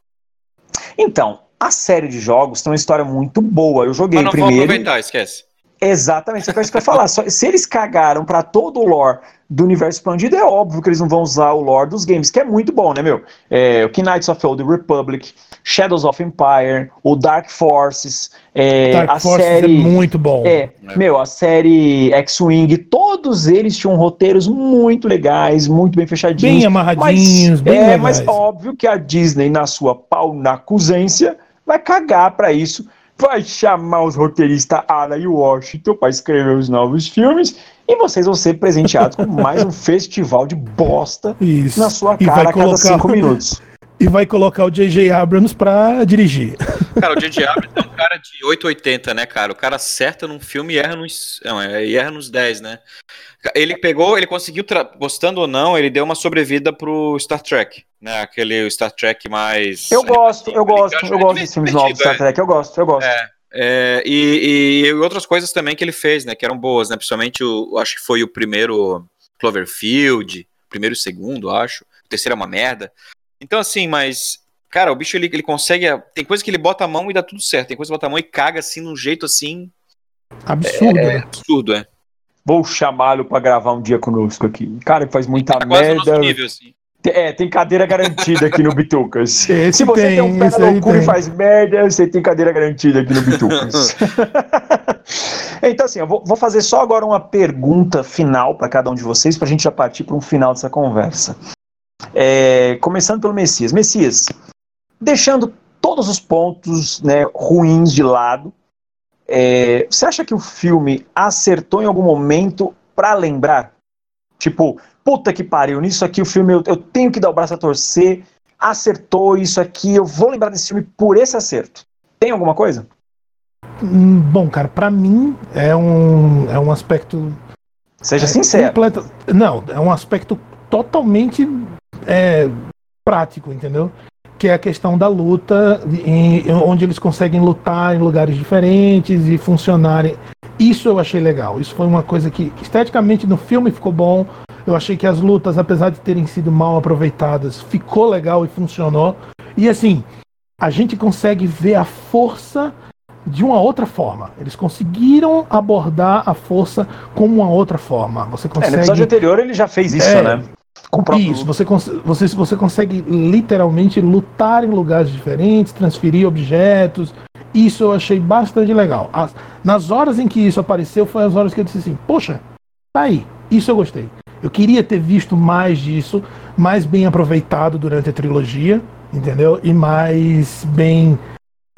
Então, a série de jogos tem uma história muito boa. Eu joguei Mas não primeiro. aproveitar, esquece. Exatamente, é isso que eu ia falar. Só- se eles cagaram pra todo o lore do universo expandido, é óbvio que eles não vão usar o lore dos games, que é muito bom, né, meu? É, o Knights of the Old Republic, Shadows of Empire, o Dark Forces, é, Dark a Forces série. é muito bom. É, É. meu, a série X-Wing, todos eles tinham roteiros muito legais, muito bem fechadinhos. Bem amarradinhos, mas, bem é, legais. mas óbvio que a Disney, na sua paunacusência, vai cagar pra isso, vai chamar os roteiristas Alan e Washington pra escrever os novos filmes, e vocês vão ser presenteados com mais um festival de bosta Isso. na sua cara a cada colocar- cinco minutos. E vai colocar o J.J. Abrams pra dirigir. Cara, o J.J. Abrams é um cara de 880, né, cara? O cara acerta num filme e erra nos, não, é, erra nos 10, né? Ele pegou, ele conseguiu, gostando ou não, ele deu uma sobrevida pro Star Trek, né? Aquele Star Trek mais... Eu gosto, eu gosto, eu gosto desses filmes novos Star Trek, eu gosto, eu gosto. É. É, e, e outras coisas também que ele fez, né? Que eram boas, né? Principalmente, o, acho que foi o primeiro Cloverfield, primeiro e segundo, acho. O terceiro é uma merda. Então, assim, mas. Cara, o bicho ele, ele consegue. Tem coisa que ele bota a mão e dá tudo certo. Tem coisa que ele bota a mão e caga assim, num jeito assim. Absurdo, né? Absurdo, é. Vou chamá-lo pra gravar um dia conosco aqui. Cara, que faz muita Tá quase no merda. nível, assim. É, tem cadeira garantida aqui no Bitucas. Esse Se você tem, tem, um pé na loucura e faz merda, você tem cadeira garantida aqui no Bitucas. então, assim, eu vou, vou fazer só agora uma pergunta final para cada um de vocês, para a gente já partir para um final dessa conversa. É, começando pelo Messias. Messias, deixando todos os pontos né, ruins de lado, é, você acha que o filme acertou em algum momento para lembrar? Tipo, puta que pariu, nisso aqui o filme eu, eu tenho que dar o braço a torcer, acertou isso aqui, eu vou lembrar desse filme por esse acerto. Tem alguma coisa? Hum, Bom, cara, pra mim é um, é um aspecto. Seja é, sincero. completa- Não, é um aspecto totalmente é, prático, entendeu? Que é a questão da luta, em- onde eles conseguem lutar em lugares diferentes e funcionarem. Isso eu achei legal. Isso foi uma coisa que esteticamente no filme ficou bom. Eu achei que as lutas, apesar de terem sido mal aproveitadas, ficou legal e funcionou. E assim, a gente consegue ver a força de uma outra forma. Eles conseguiram abordar a força como uma outra forma. Você É, no consegue. episódio anterior ele já fez isso, É. né? Com o próprio Isso, você, você, você consegue literalmente lutar em lugares diferentes, transferir objetos. Isso eu achei bastante legal. As- nas horas em que isso apareceu, foi as horas que eu disse assim: Poxa, tá aí, isso eu gostei. Eu queria ter visto mais disso, mais bem aproveitado durante a trilogia, entendeu? E mais bem.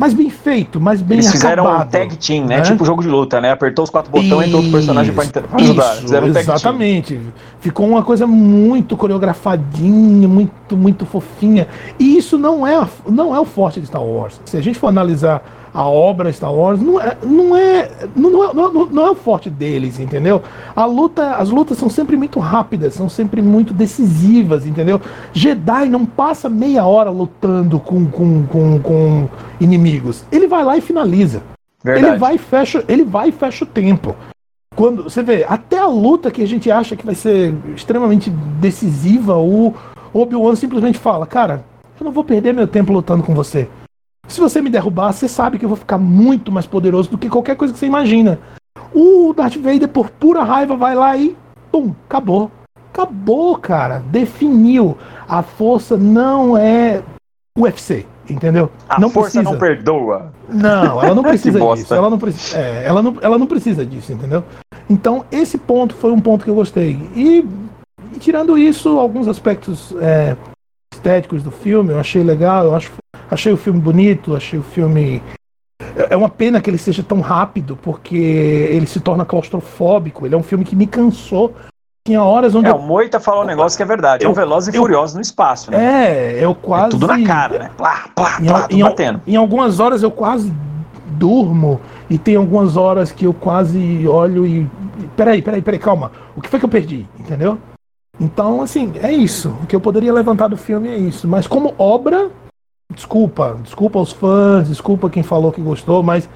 Mais bem feito, mais bem Eles fizeram um acabado. tag team, né? né? Tipo jogo de luta, né? Apertou os quatro botões e entrou outro personagem pra, pra ajudar. Isso, Fizeram um tag team. exatamente. Ficou uma coisa muito coreografadinha, muito, muito fofinha. E isso não é, não é o forte de Star Wars. Se a gente for analisar a obra Star Wars, não é, não é, não, não é, não, não é o forte deles, entendeu? A luta, as lutas são sempre muito rápidas, são sempre muito decisivas, entendeu? Jedi não passa meia hora lutando com, com, com, com inimigos. Ele vai lá e finaliza. Verdade. Ele vai e fecha, ele vai e fecha o tempo. Quando você vê, até a luta que a gente acha que vai ser extremamente decisiva, o Obi-Wan simplesmente fala: "Cara, eu não vou perder meu tempo lutando com você. Se você me derrubar, você sabe que eu vou ficar muito mais poderoso do que qualquer coisa que você imagina." O Darth Vader por pura raiva vai lá e pum, acabou. Acabou, cara. Definiu. A força não é UFC, entendeu? A não força precisa. não perdoa. Não, ela não precisa disso. Ela não, preci- é, ela, não, ela não precisa disso, entendeu? Então, esse ponto foi um ponto que eu gostei. E, e tirando isso, alguns aspectos é, estéticos do filme, eu achei legal, eu acho, achei o filme bonito, achei o filme. É é uma pena que ele seja tão rápido, porque ele se torna claustrofóbico. Ele é um filme que me cansou. Tinha horas onde É, eu o Moita falou um negócio que é verdade. É um Eu- Velozes e eu- Furiosos no espaço, né? É, eu quase. É tudo na cara, né? Plá, plá, Em, plá, tudo em al- batendo. em algumas horas eu quase durmo e tem algumas horas que eu quase olho e. Peraí, peraí, peraí, calma. O que foi que eu perdi? Entendeu? Então, assim, é isso. O que eu poderia levantar do filme é isso. Mas como obra, desculpa. Desculpa aos fãs, desculpa quem falou que gostou, mas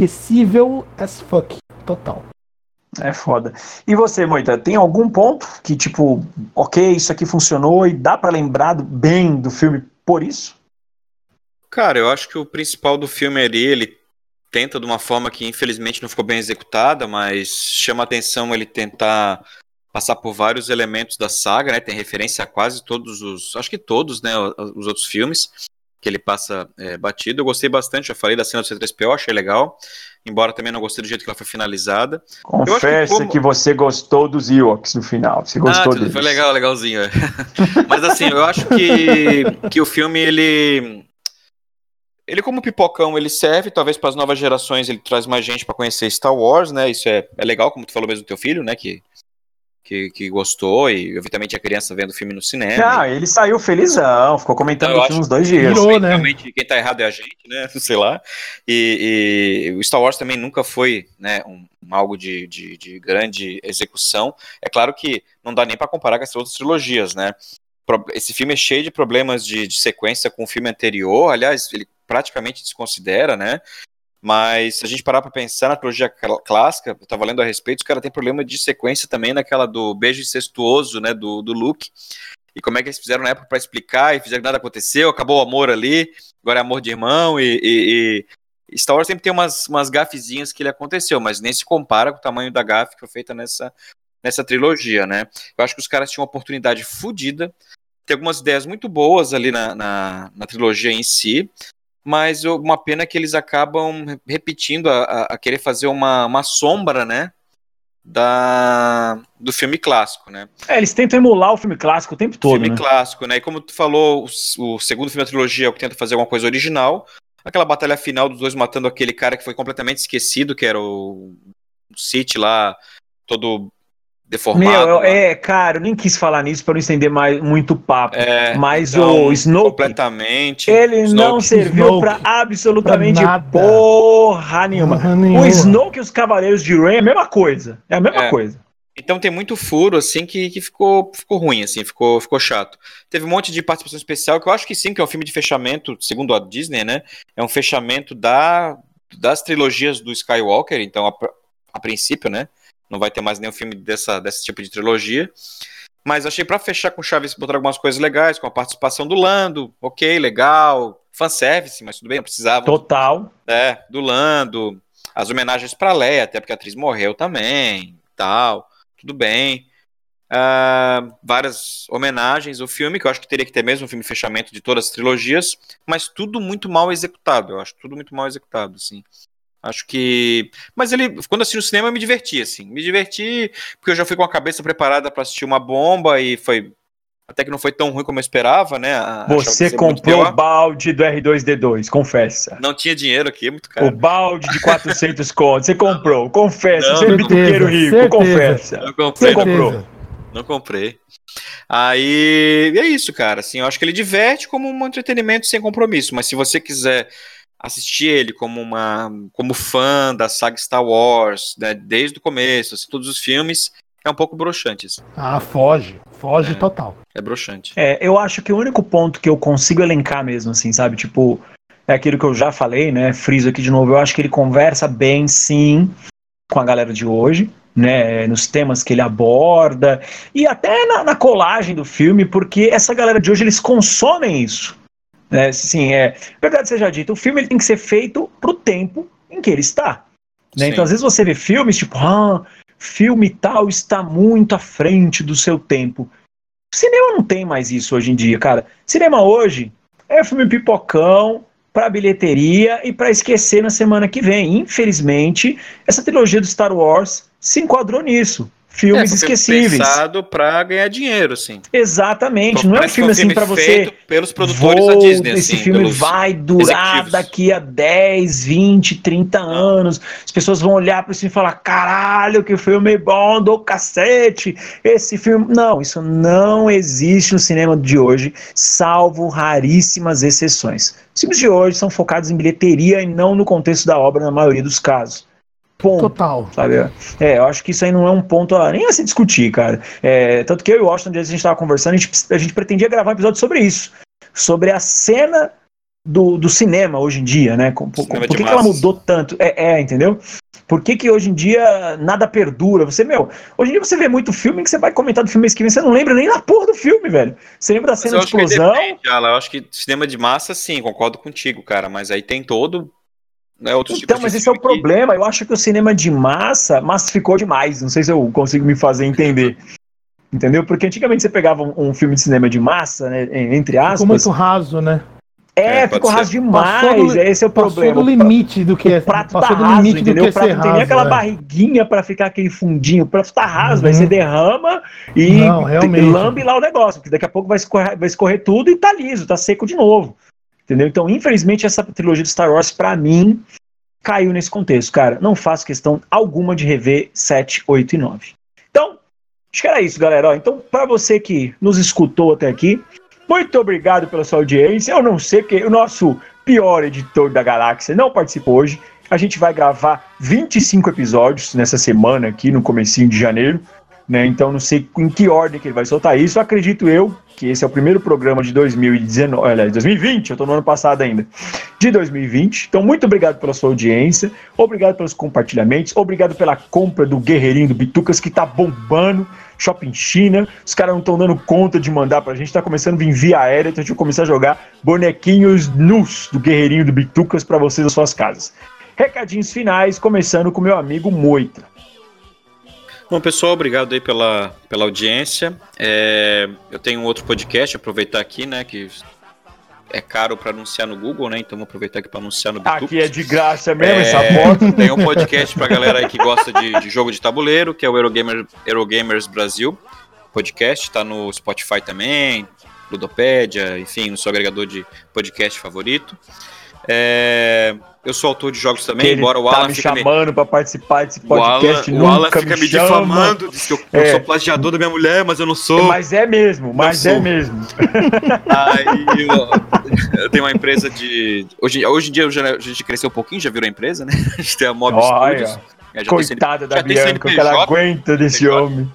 esquecível as fuck. Total. É foda. E você, Moita, tem algum ponto que, tipo, ok, isso aqui funcionou e dá pra lembrar bem do filme por isso? Cara, eu acho que o principal do filme ali, ele tenta de uma forma que infelizmente não ficou bem executada, mas chama atenção ele tentar passar por vários elementos da saga, né? Tem referência a quase todos os, acho que todos, né, os outros filmes que ele passa é, batido. Eu gostei bastante, já falei da cena do C3PO, achei legal, embora também não gostei do jeito que ela foi finalizada. Confessa como- que você gostou dos Ewoks no final. Você Ah, gostou tudo, deles. foi legal, legalzinho. é. Mas assim, eu acho que, que o filme, ele. Ele, como pipocão, ele serve, talvez para as novas gerações, ele traz mais gente para conhecer Star Wars, né? Isso é, é legal, como tu falou mesmo do teu filho, né? Que, que, que gostou, e eu vi também tinha criança vendo o filme no cinema. Ah, ele saiu felizão, ficou comentando Então, uns dois dias. Virou, né? realmente, quem tá errado é a gente, né? Sei lá. E, e o Star Wars também nunca foi né, um, um algo de, de, de grande execução. É claro que não dá nem para comparar com as outras trilogias, né? Esse filme é cheio de problemas de, de sequência com o filme anterior. Aliás, ele praticamente desconsidera, né? Mas se a gente parar para pensar na trilogia cl- clássica, eu tava lendo a respeito, os caras têm problema de sequência também naquela do beijo incestuoso, né, do, do Luke. E como é que eles fizeram na época para explicar e fizeram que nada aconteceu, acabou o amor ali, agora é amor de irmão e, e- e Star Wars sempre tem umas, umas gafezinhas que ele aconteceu, mas nem se compara com o tamanho da gafe que foi feita nessa, nessa trilogia, né? Eu acho que os caras tinham uma oportunidade fodida, tem algumas ideias muito boas ali na, na, na trilogia em si, mas uma pena que eles acabam re- repetindo a, a- a querer fazer uma, uma sombra, né? Da, do filme clássico, né? É, eles tentam emular o filme clássico o tempo todo, filme né? clássico, né? E como tu falou, o, o segundo filme da trilogia é o que tenta fazer alguma coisa original. Aquela batalha final dos dois matando aquele cara que foi completamente esquecido, que era o, o City lá, todo deformado. Meu, eu- lá. é, cara, eu nem quis falar nisso pra não estender mais, muito papo. É, mas então, o Snoke, completamente. ele não Snoke. serviu Snoke. pra absolutamente Pra nada. porra nenhuma. Porra O nenhuma. Snoke e os Cavaleiros de Rain é a mesma coisa. É a mesma É. coisa. Então tem muito furo, assim, que, que ficou, ficou ruim, assim, ficou, ficou chato. Teve um monte de participação especial, que eu acho que sim, que é um filme de fechamento, segundo a Disney, né? É um fechamento da, das trilogias do Skywalker, então, a, a princípio, né? Não vai ter mais nenhum filme dessa, desse tipo de trilogia. Mas achei pra fechar com Chaves botar algumas coisas legais, com a participação do Lando, ok, legal. Fanservice, mas tudo bem, não precisava. Total. É, do Lando, as homenagens pra Leia, até porque a atriz morreu também, tal, tudo bem. Uh, várias homenagens ao filme, que eu acho que teria que ter mesmo um filme fechamento de todas as trilogias, mas tudo muito mal executado. Eu acho tudo muito mal executado, assim. Acho que. Mas ele, quando assisti no cinema, eu me diverti, assim. Me diverti, porque eu já fui com a cabeça preparada para assistir uma bomba e foi. Até que não foi tão ruim como eu esperava, né? Você comprou o balde do R2D2, confessa. Não tinha dinheiro aqui, é muito caro. O balde de 400 contos, você comprou, confessa. Não, você é bituqueiro rico, certeza. confessa. Não comprei, você comprou. Não comprei. Aí é isso, cara. Assim, eu acho que ele diverte como um entretenimento sem compromisso. Mas se você quiser assistir ele como uma como fã da saga Star Wars, né, desde o começo, assim, todos os filmes, é um pouco broxante. Assim. Ah, foge. Foge é, total. É broxante. É, eu acho que o único ponto que eu consigo elencar mesmo, assim, sabe? Tipo, é aquilo que eu já falei, né? Friso aqui de novo. Eu acho que ele conversa bem, sim, com a galera de hoje né, nos temas que ele aborda e até na, na, colagem do filme, porque essa galera de hoje eles consomem isso. Né? Sim, é verdade seja dito, o filme ele tem que ser feito pro tempo em que ele está. Né? Então às vezes você vê filmes tipo, ah, filme tal está muito à frente do seu tempo. O cinema não tem mais isso hoje em dia, cara. Cinema hoje é filme pipocão, para bilheteria e para esquecer na semana que vem. Infelizmente, essa trilogia do Star Wars se enquadrou nisso. Filmes é, esquecíveis. pensado para ganhar dinheiro, assim. Exatamente. Não é um filme assim para você. Pelos produtores da Disney. Esse assim, filme vai durar daqui a 10, 20, 30 anos. As pessoas vão olhar para isso e falar: caralho, que filme bom do cacete. Esse filme. Não, isso não existe no cinema de hoje, salvo raríssimas exceções. Os filmes de hoje são focados em bilheteria e não no contexto da obra, na maioria dos casos. Ponto, Total. Sabe? É, eu acho que isso aí não é um ponto a, nem a se discutir, cara. É, tanto que eu e o Washington, a gente estava conversando, a gente, a gente pretendia gravar um episódio sobre isso. Sobre a cena do, do cinema hoje em dia, né? Por, por, por que, que, ela mudou tanto? É, é, entendeu? Por que, que hoje em dia nada perdura? Você, meu, hoje em dia você vê muito filme que você vai comentar do filme mês que vem, você não lembra nem da porra do filme, velho. Você lembra da cena de explosão? Depende, eu acho que cinema de massa, sim, concordo contigo, cara. Mas aí tem todo né, então, mas esse é o problema. Eu acho que o cinema de massa massificou demais. Não sei se eu consigo me fazer entender. Entendeu? Porque antigamente você pegava um, um filme de cinema de massa, né, entre aspas. Ficou muito raso, né? É, é ficou raso demais. Do, esse é o problema. Passou do limite do que é. O prato tá raso, limite entendeu? Do que o prato não tem nem aquela é. barriguinha para ficar aquele fundinho. O prato tá raso, uhum. aí você derrama e não, lambe lá o negócio. Porque daqui a pouco vai escorrer, vai escorrer tudo e tá liso, tá seco de novo. Entendeu? Então, infelizmente, essa trilogia de Star Wars, para mim, caiu nesse contexto, cara. Não faço questão alguma de rever 7, 8 e 9. Então, acho que era isso, galera. Então, para você que nos escutou até aqui, muito obrigado pela sua audiência. Eu não sei porque o nosso pior editor da galáxia não participou hoje. A gente vai gravar 25 episódios nessa semana aqui, no comecinho de janeiro. Né? Então não sei em que ordem que ele vai soltar isso. Acredito eu que esse é o primeiro programa de 2019, olha, 2020, eu estou no ano passado ainda, de 2020. Então muito obrigado pela sua audiência, obrigado pelos compartilhamentos, obrigado pela compra do Guerreirinho do Bitucas que está bombando. Shopping China, os caras não estão dando conta de mandar pra gente, está começando a vir via aérea, então a gente vai começar a jogar bonequinhos nus do Guerreirinho do Bitucas para vocês nas suas casas. Recadinhos finais, começando com meu amigo Moita. Bom, pessoal, obrigado aí pela, pela audiência. É, eu tenho um outro podcast, aproveitar aqui, né, que é caro para anunciar no Google, né? Então vou aproveitar aqui para anunciar no Bitucos. Aqui é de graça mesmo é, essa foto. Tem um podcast para galera aí que gosta de, de, jogo de tabuleiro, que é o Eurogamer, Eurogamers Brasil. Podcast está no Spotify também, Ludopédia, enfim, no seu agregador de podcast favorito. É, eu sou autor de jogos também, embora o tá Alan tá me chamando me... para participar desse podcast. O Alan, o Alan fica me, me difamando, diz que eu, é. eu, sou plagiador da minha mulher, mas eu não sou. Mas é mesmo, mas é mesmo. Aí eu, eu, tenho uma empresa de. Hoje, hoje em dia já, a gente cresceu um pouquinho, já virou empresa, né? A gente tem a Mob Olha, Studios. Coitada da Bianca, que ela aguenta desse homem.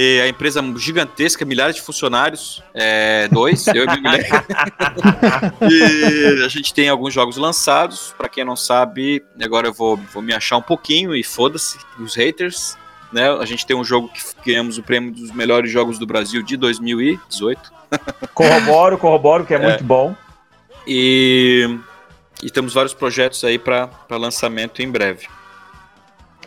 E a empresa gigantesca, milhares de funcionários, é, dois, eu e minha mulher. e a gente tem alguns jogos lançados. Para quem não sabe, agora eu vou, vou me achar um pouquinho e foda-se os haters. Né? A gente tem um jogo que ganhamos o prêmio dos melhores jogos do Brasil de 2018. corroboro, corroboro, que é, é. muito bom. E, e temos vários projetos aí para lançamento em breve.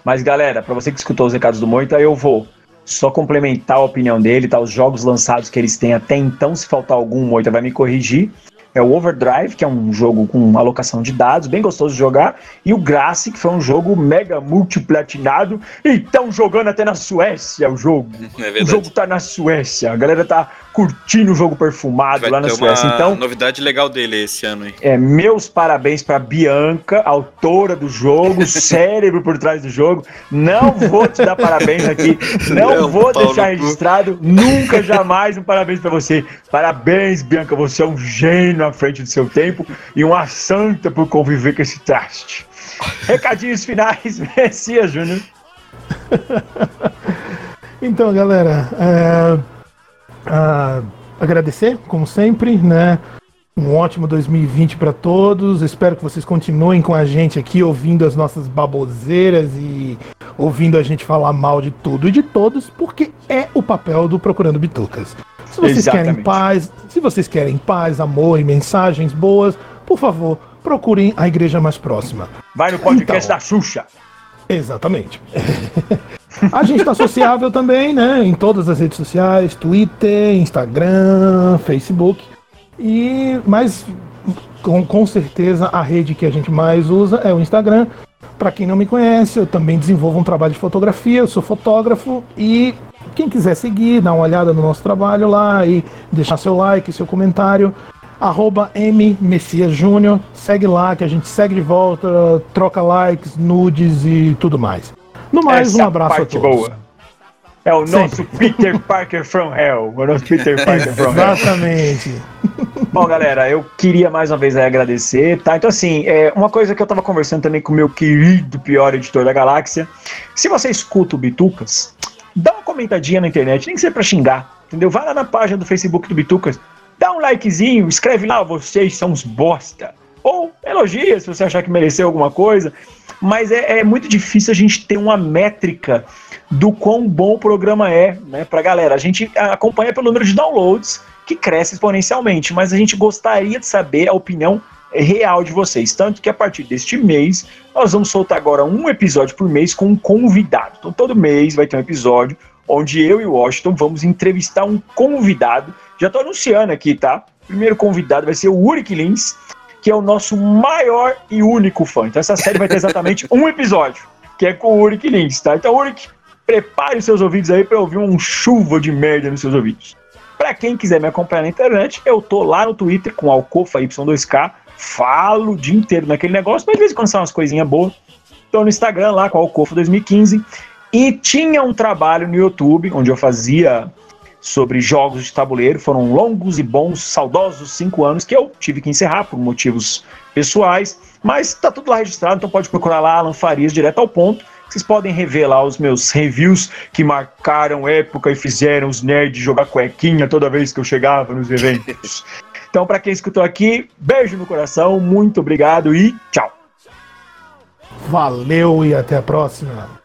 Mas galera, para você que escutou os recados do Moita, eu vou só complementar a opinião dele, tá? Os jogos lançados que eles têm até então, se faltar algum, o Moita vai me corrigir é o Overdrive, que é um jogo com alocação de dados, bem gostoso de jogar, e o Grace, que foi um jogo mega multiplatinado, e estão jogando até na Suécia o jogo. É o jogo tá na Suécia, a galera tá curtindo o jogo perfumado Vai lá na Suécia. Então, novidade legal dele esse ano, hein? É, meus parabéns para Bianca, autora do jogo, cérebro por trás do jogo. Não vou te dar parabéns aqui, não, não vou deixar registrado, nunca jamais um parabéns para você. Parabéns, Bianca, você é um gênio à frente do seu tempo e uma santa por conviver com esse traste. Recadinhos finais, Messias Júnior. então, galera, é, agradecer, como sempre, né? Um ótimo 2020 para todos. Espero que vocês continuem com a gente aqui, ouvindo as nossas baboseiras e ouvindo a gente falar mal de tudo e de todos, porque é o papel do Procurando Bitucas. Se vocês Exatamente. querem paz, se vocês querem paz, amor e mensagens boas, por favor, procurem a igreja mais próxima. Vai no podcast então, da Xuxa. Exatamente. A gente está sociável também, né? Em todas as redes sociais, Twitter, Instagram, Facebook. E mas com, com certeza a rede que a gente mais usa é o Instagram. Para quem não me conhece, eu também desenvolvo um trabalho de fotografia, eu sou fotógrafo e quem quiser seguir, dar uma olhada no nosso trabalho lá e deixar seu like, seu comentário, arroba M Messias Júnior, segue lá que a gente segue de volta, troca likes, nudes e tudo mais. No mais, Essa um abraço a todos. Boa. É o nosso Sempre. Peter Parker from Hell. O nosso Peter Parker from Hell. Exatamente. Bom, galera, eu queria mais uma vez agradecer, tá? Então, assim, é, uma coisa que eu tava conversando também com o meu querido pior editor da galáxia. Se você escuta o Bitucas, dá uma comentadinha na internet, nem que seja pra xingar, entendeu? Vai lá na página do Facebook do Bitucas, dá um likezinho, escreve lá, vocês são os bosta. Ou elogia se você achar que mereceu alguma coisa mas é, é, muito difícil a gente ter uma métrica do quão bom o programa é né, a galera. A gente acompanha pelo número de downloads, que cresce exponencialmente, mas a gente gostaria de saber a opinião real de vocês. Tanto que a partir deste mês, nós vamos soltar agora um episódio por mês com um convidado. Então, todo mês vai ter um episódio onde eu e o Washington vamos entrevistar um convidado. Já estou anunciando aqui, tá? O primeiro convidado vai ser o Uric Lins que é o nosso maior e único fã. Então essa série vai ter exatamente um episódio, que é com o Uric Lins, tá? Então, Uric, prepare os seus ouvidos aí para ouvir um chuva de merda nos seus ouvidos. Para quem quiser me acompanhar na internet, eu tô lá no Twitter com Alcofa Y2K, falo o dia inteiro naquele negócio, mas de vez em quando são umas coisinhas boas. Tô no Instagram lá com Alcofa 2015 e tinha um trabalho no YouTube onde eu fazia sobre jogos de tabuleiro. Foram longos e bons, saudosos cinco anos que eu tive que encerrar por motivos pessoais, mas tá tudo lá registrado, então pode procurar lá Alan Farias direto ao ponto. Vocês podem rever lá os meus reviews que marcaram época e fizeram os nerds jogar cuequinha toda vez que eu chegava nos eventos. então, para quem escutou aqui, beijo no coração, muito obrigado e tchau. Valeu e até a próxima.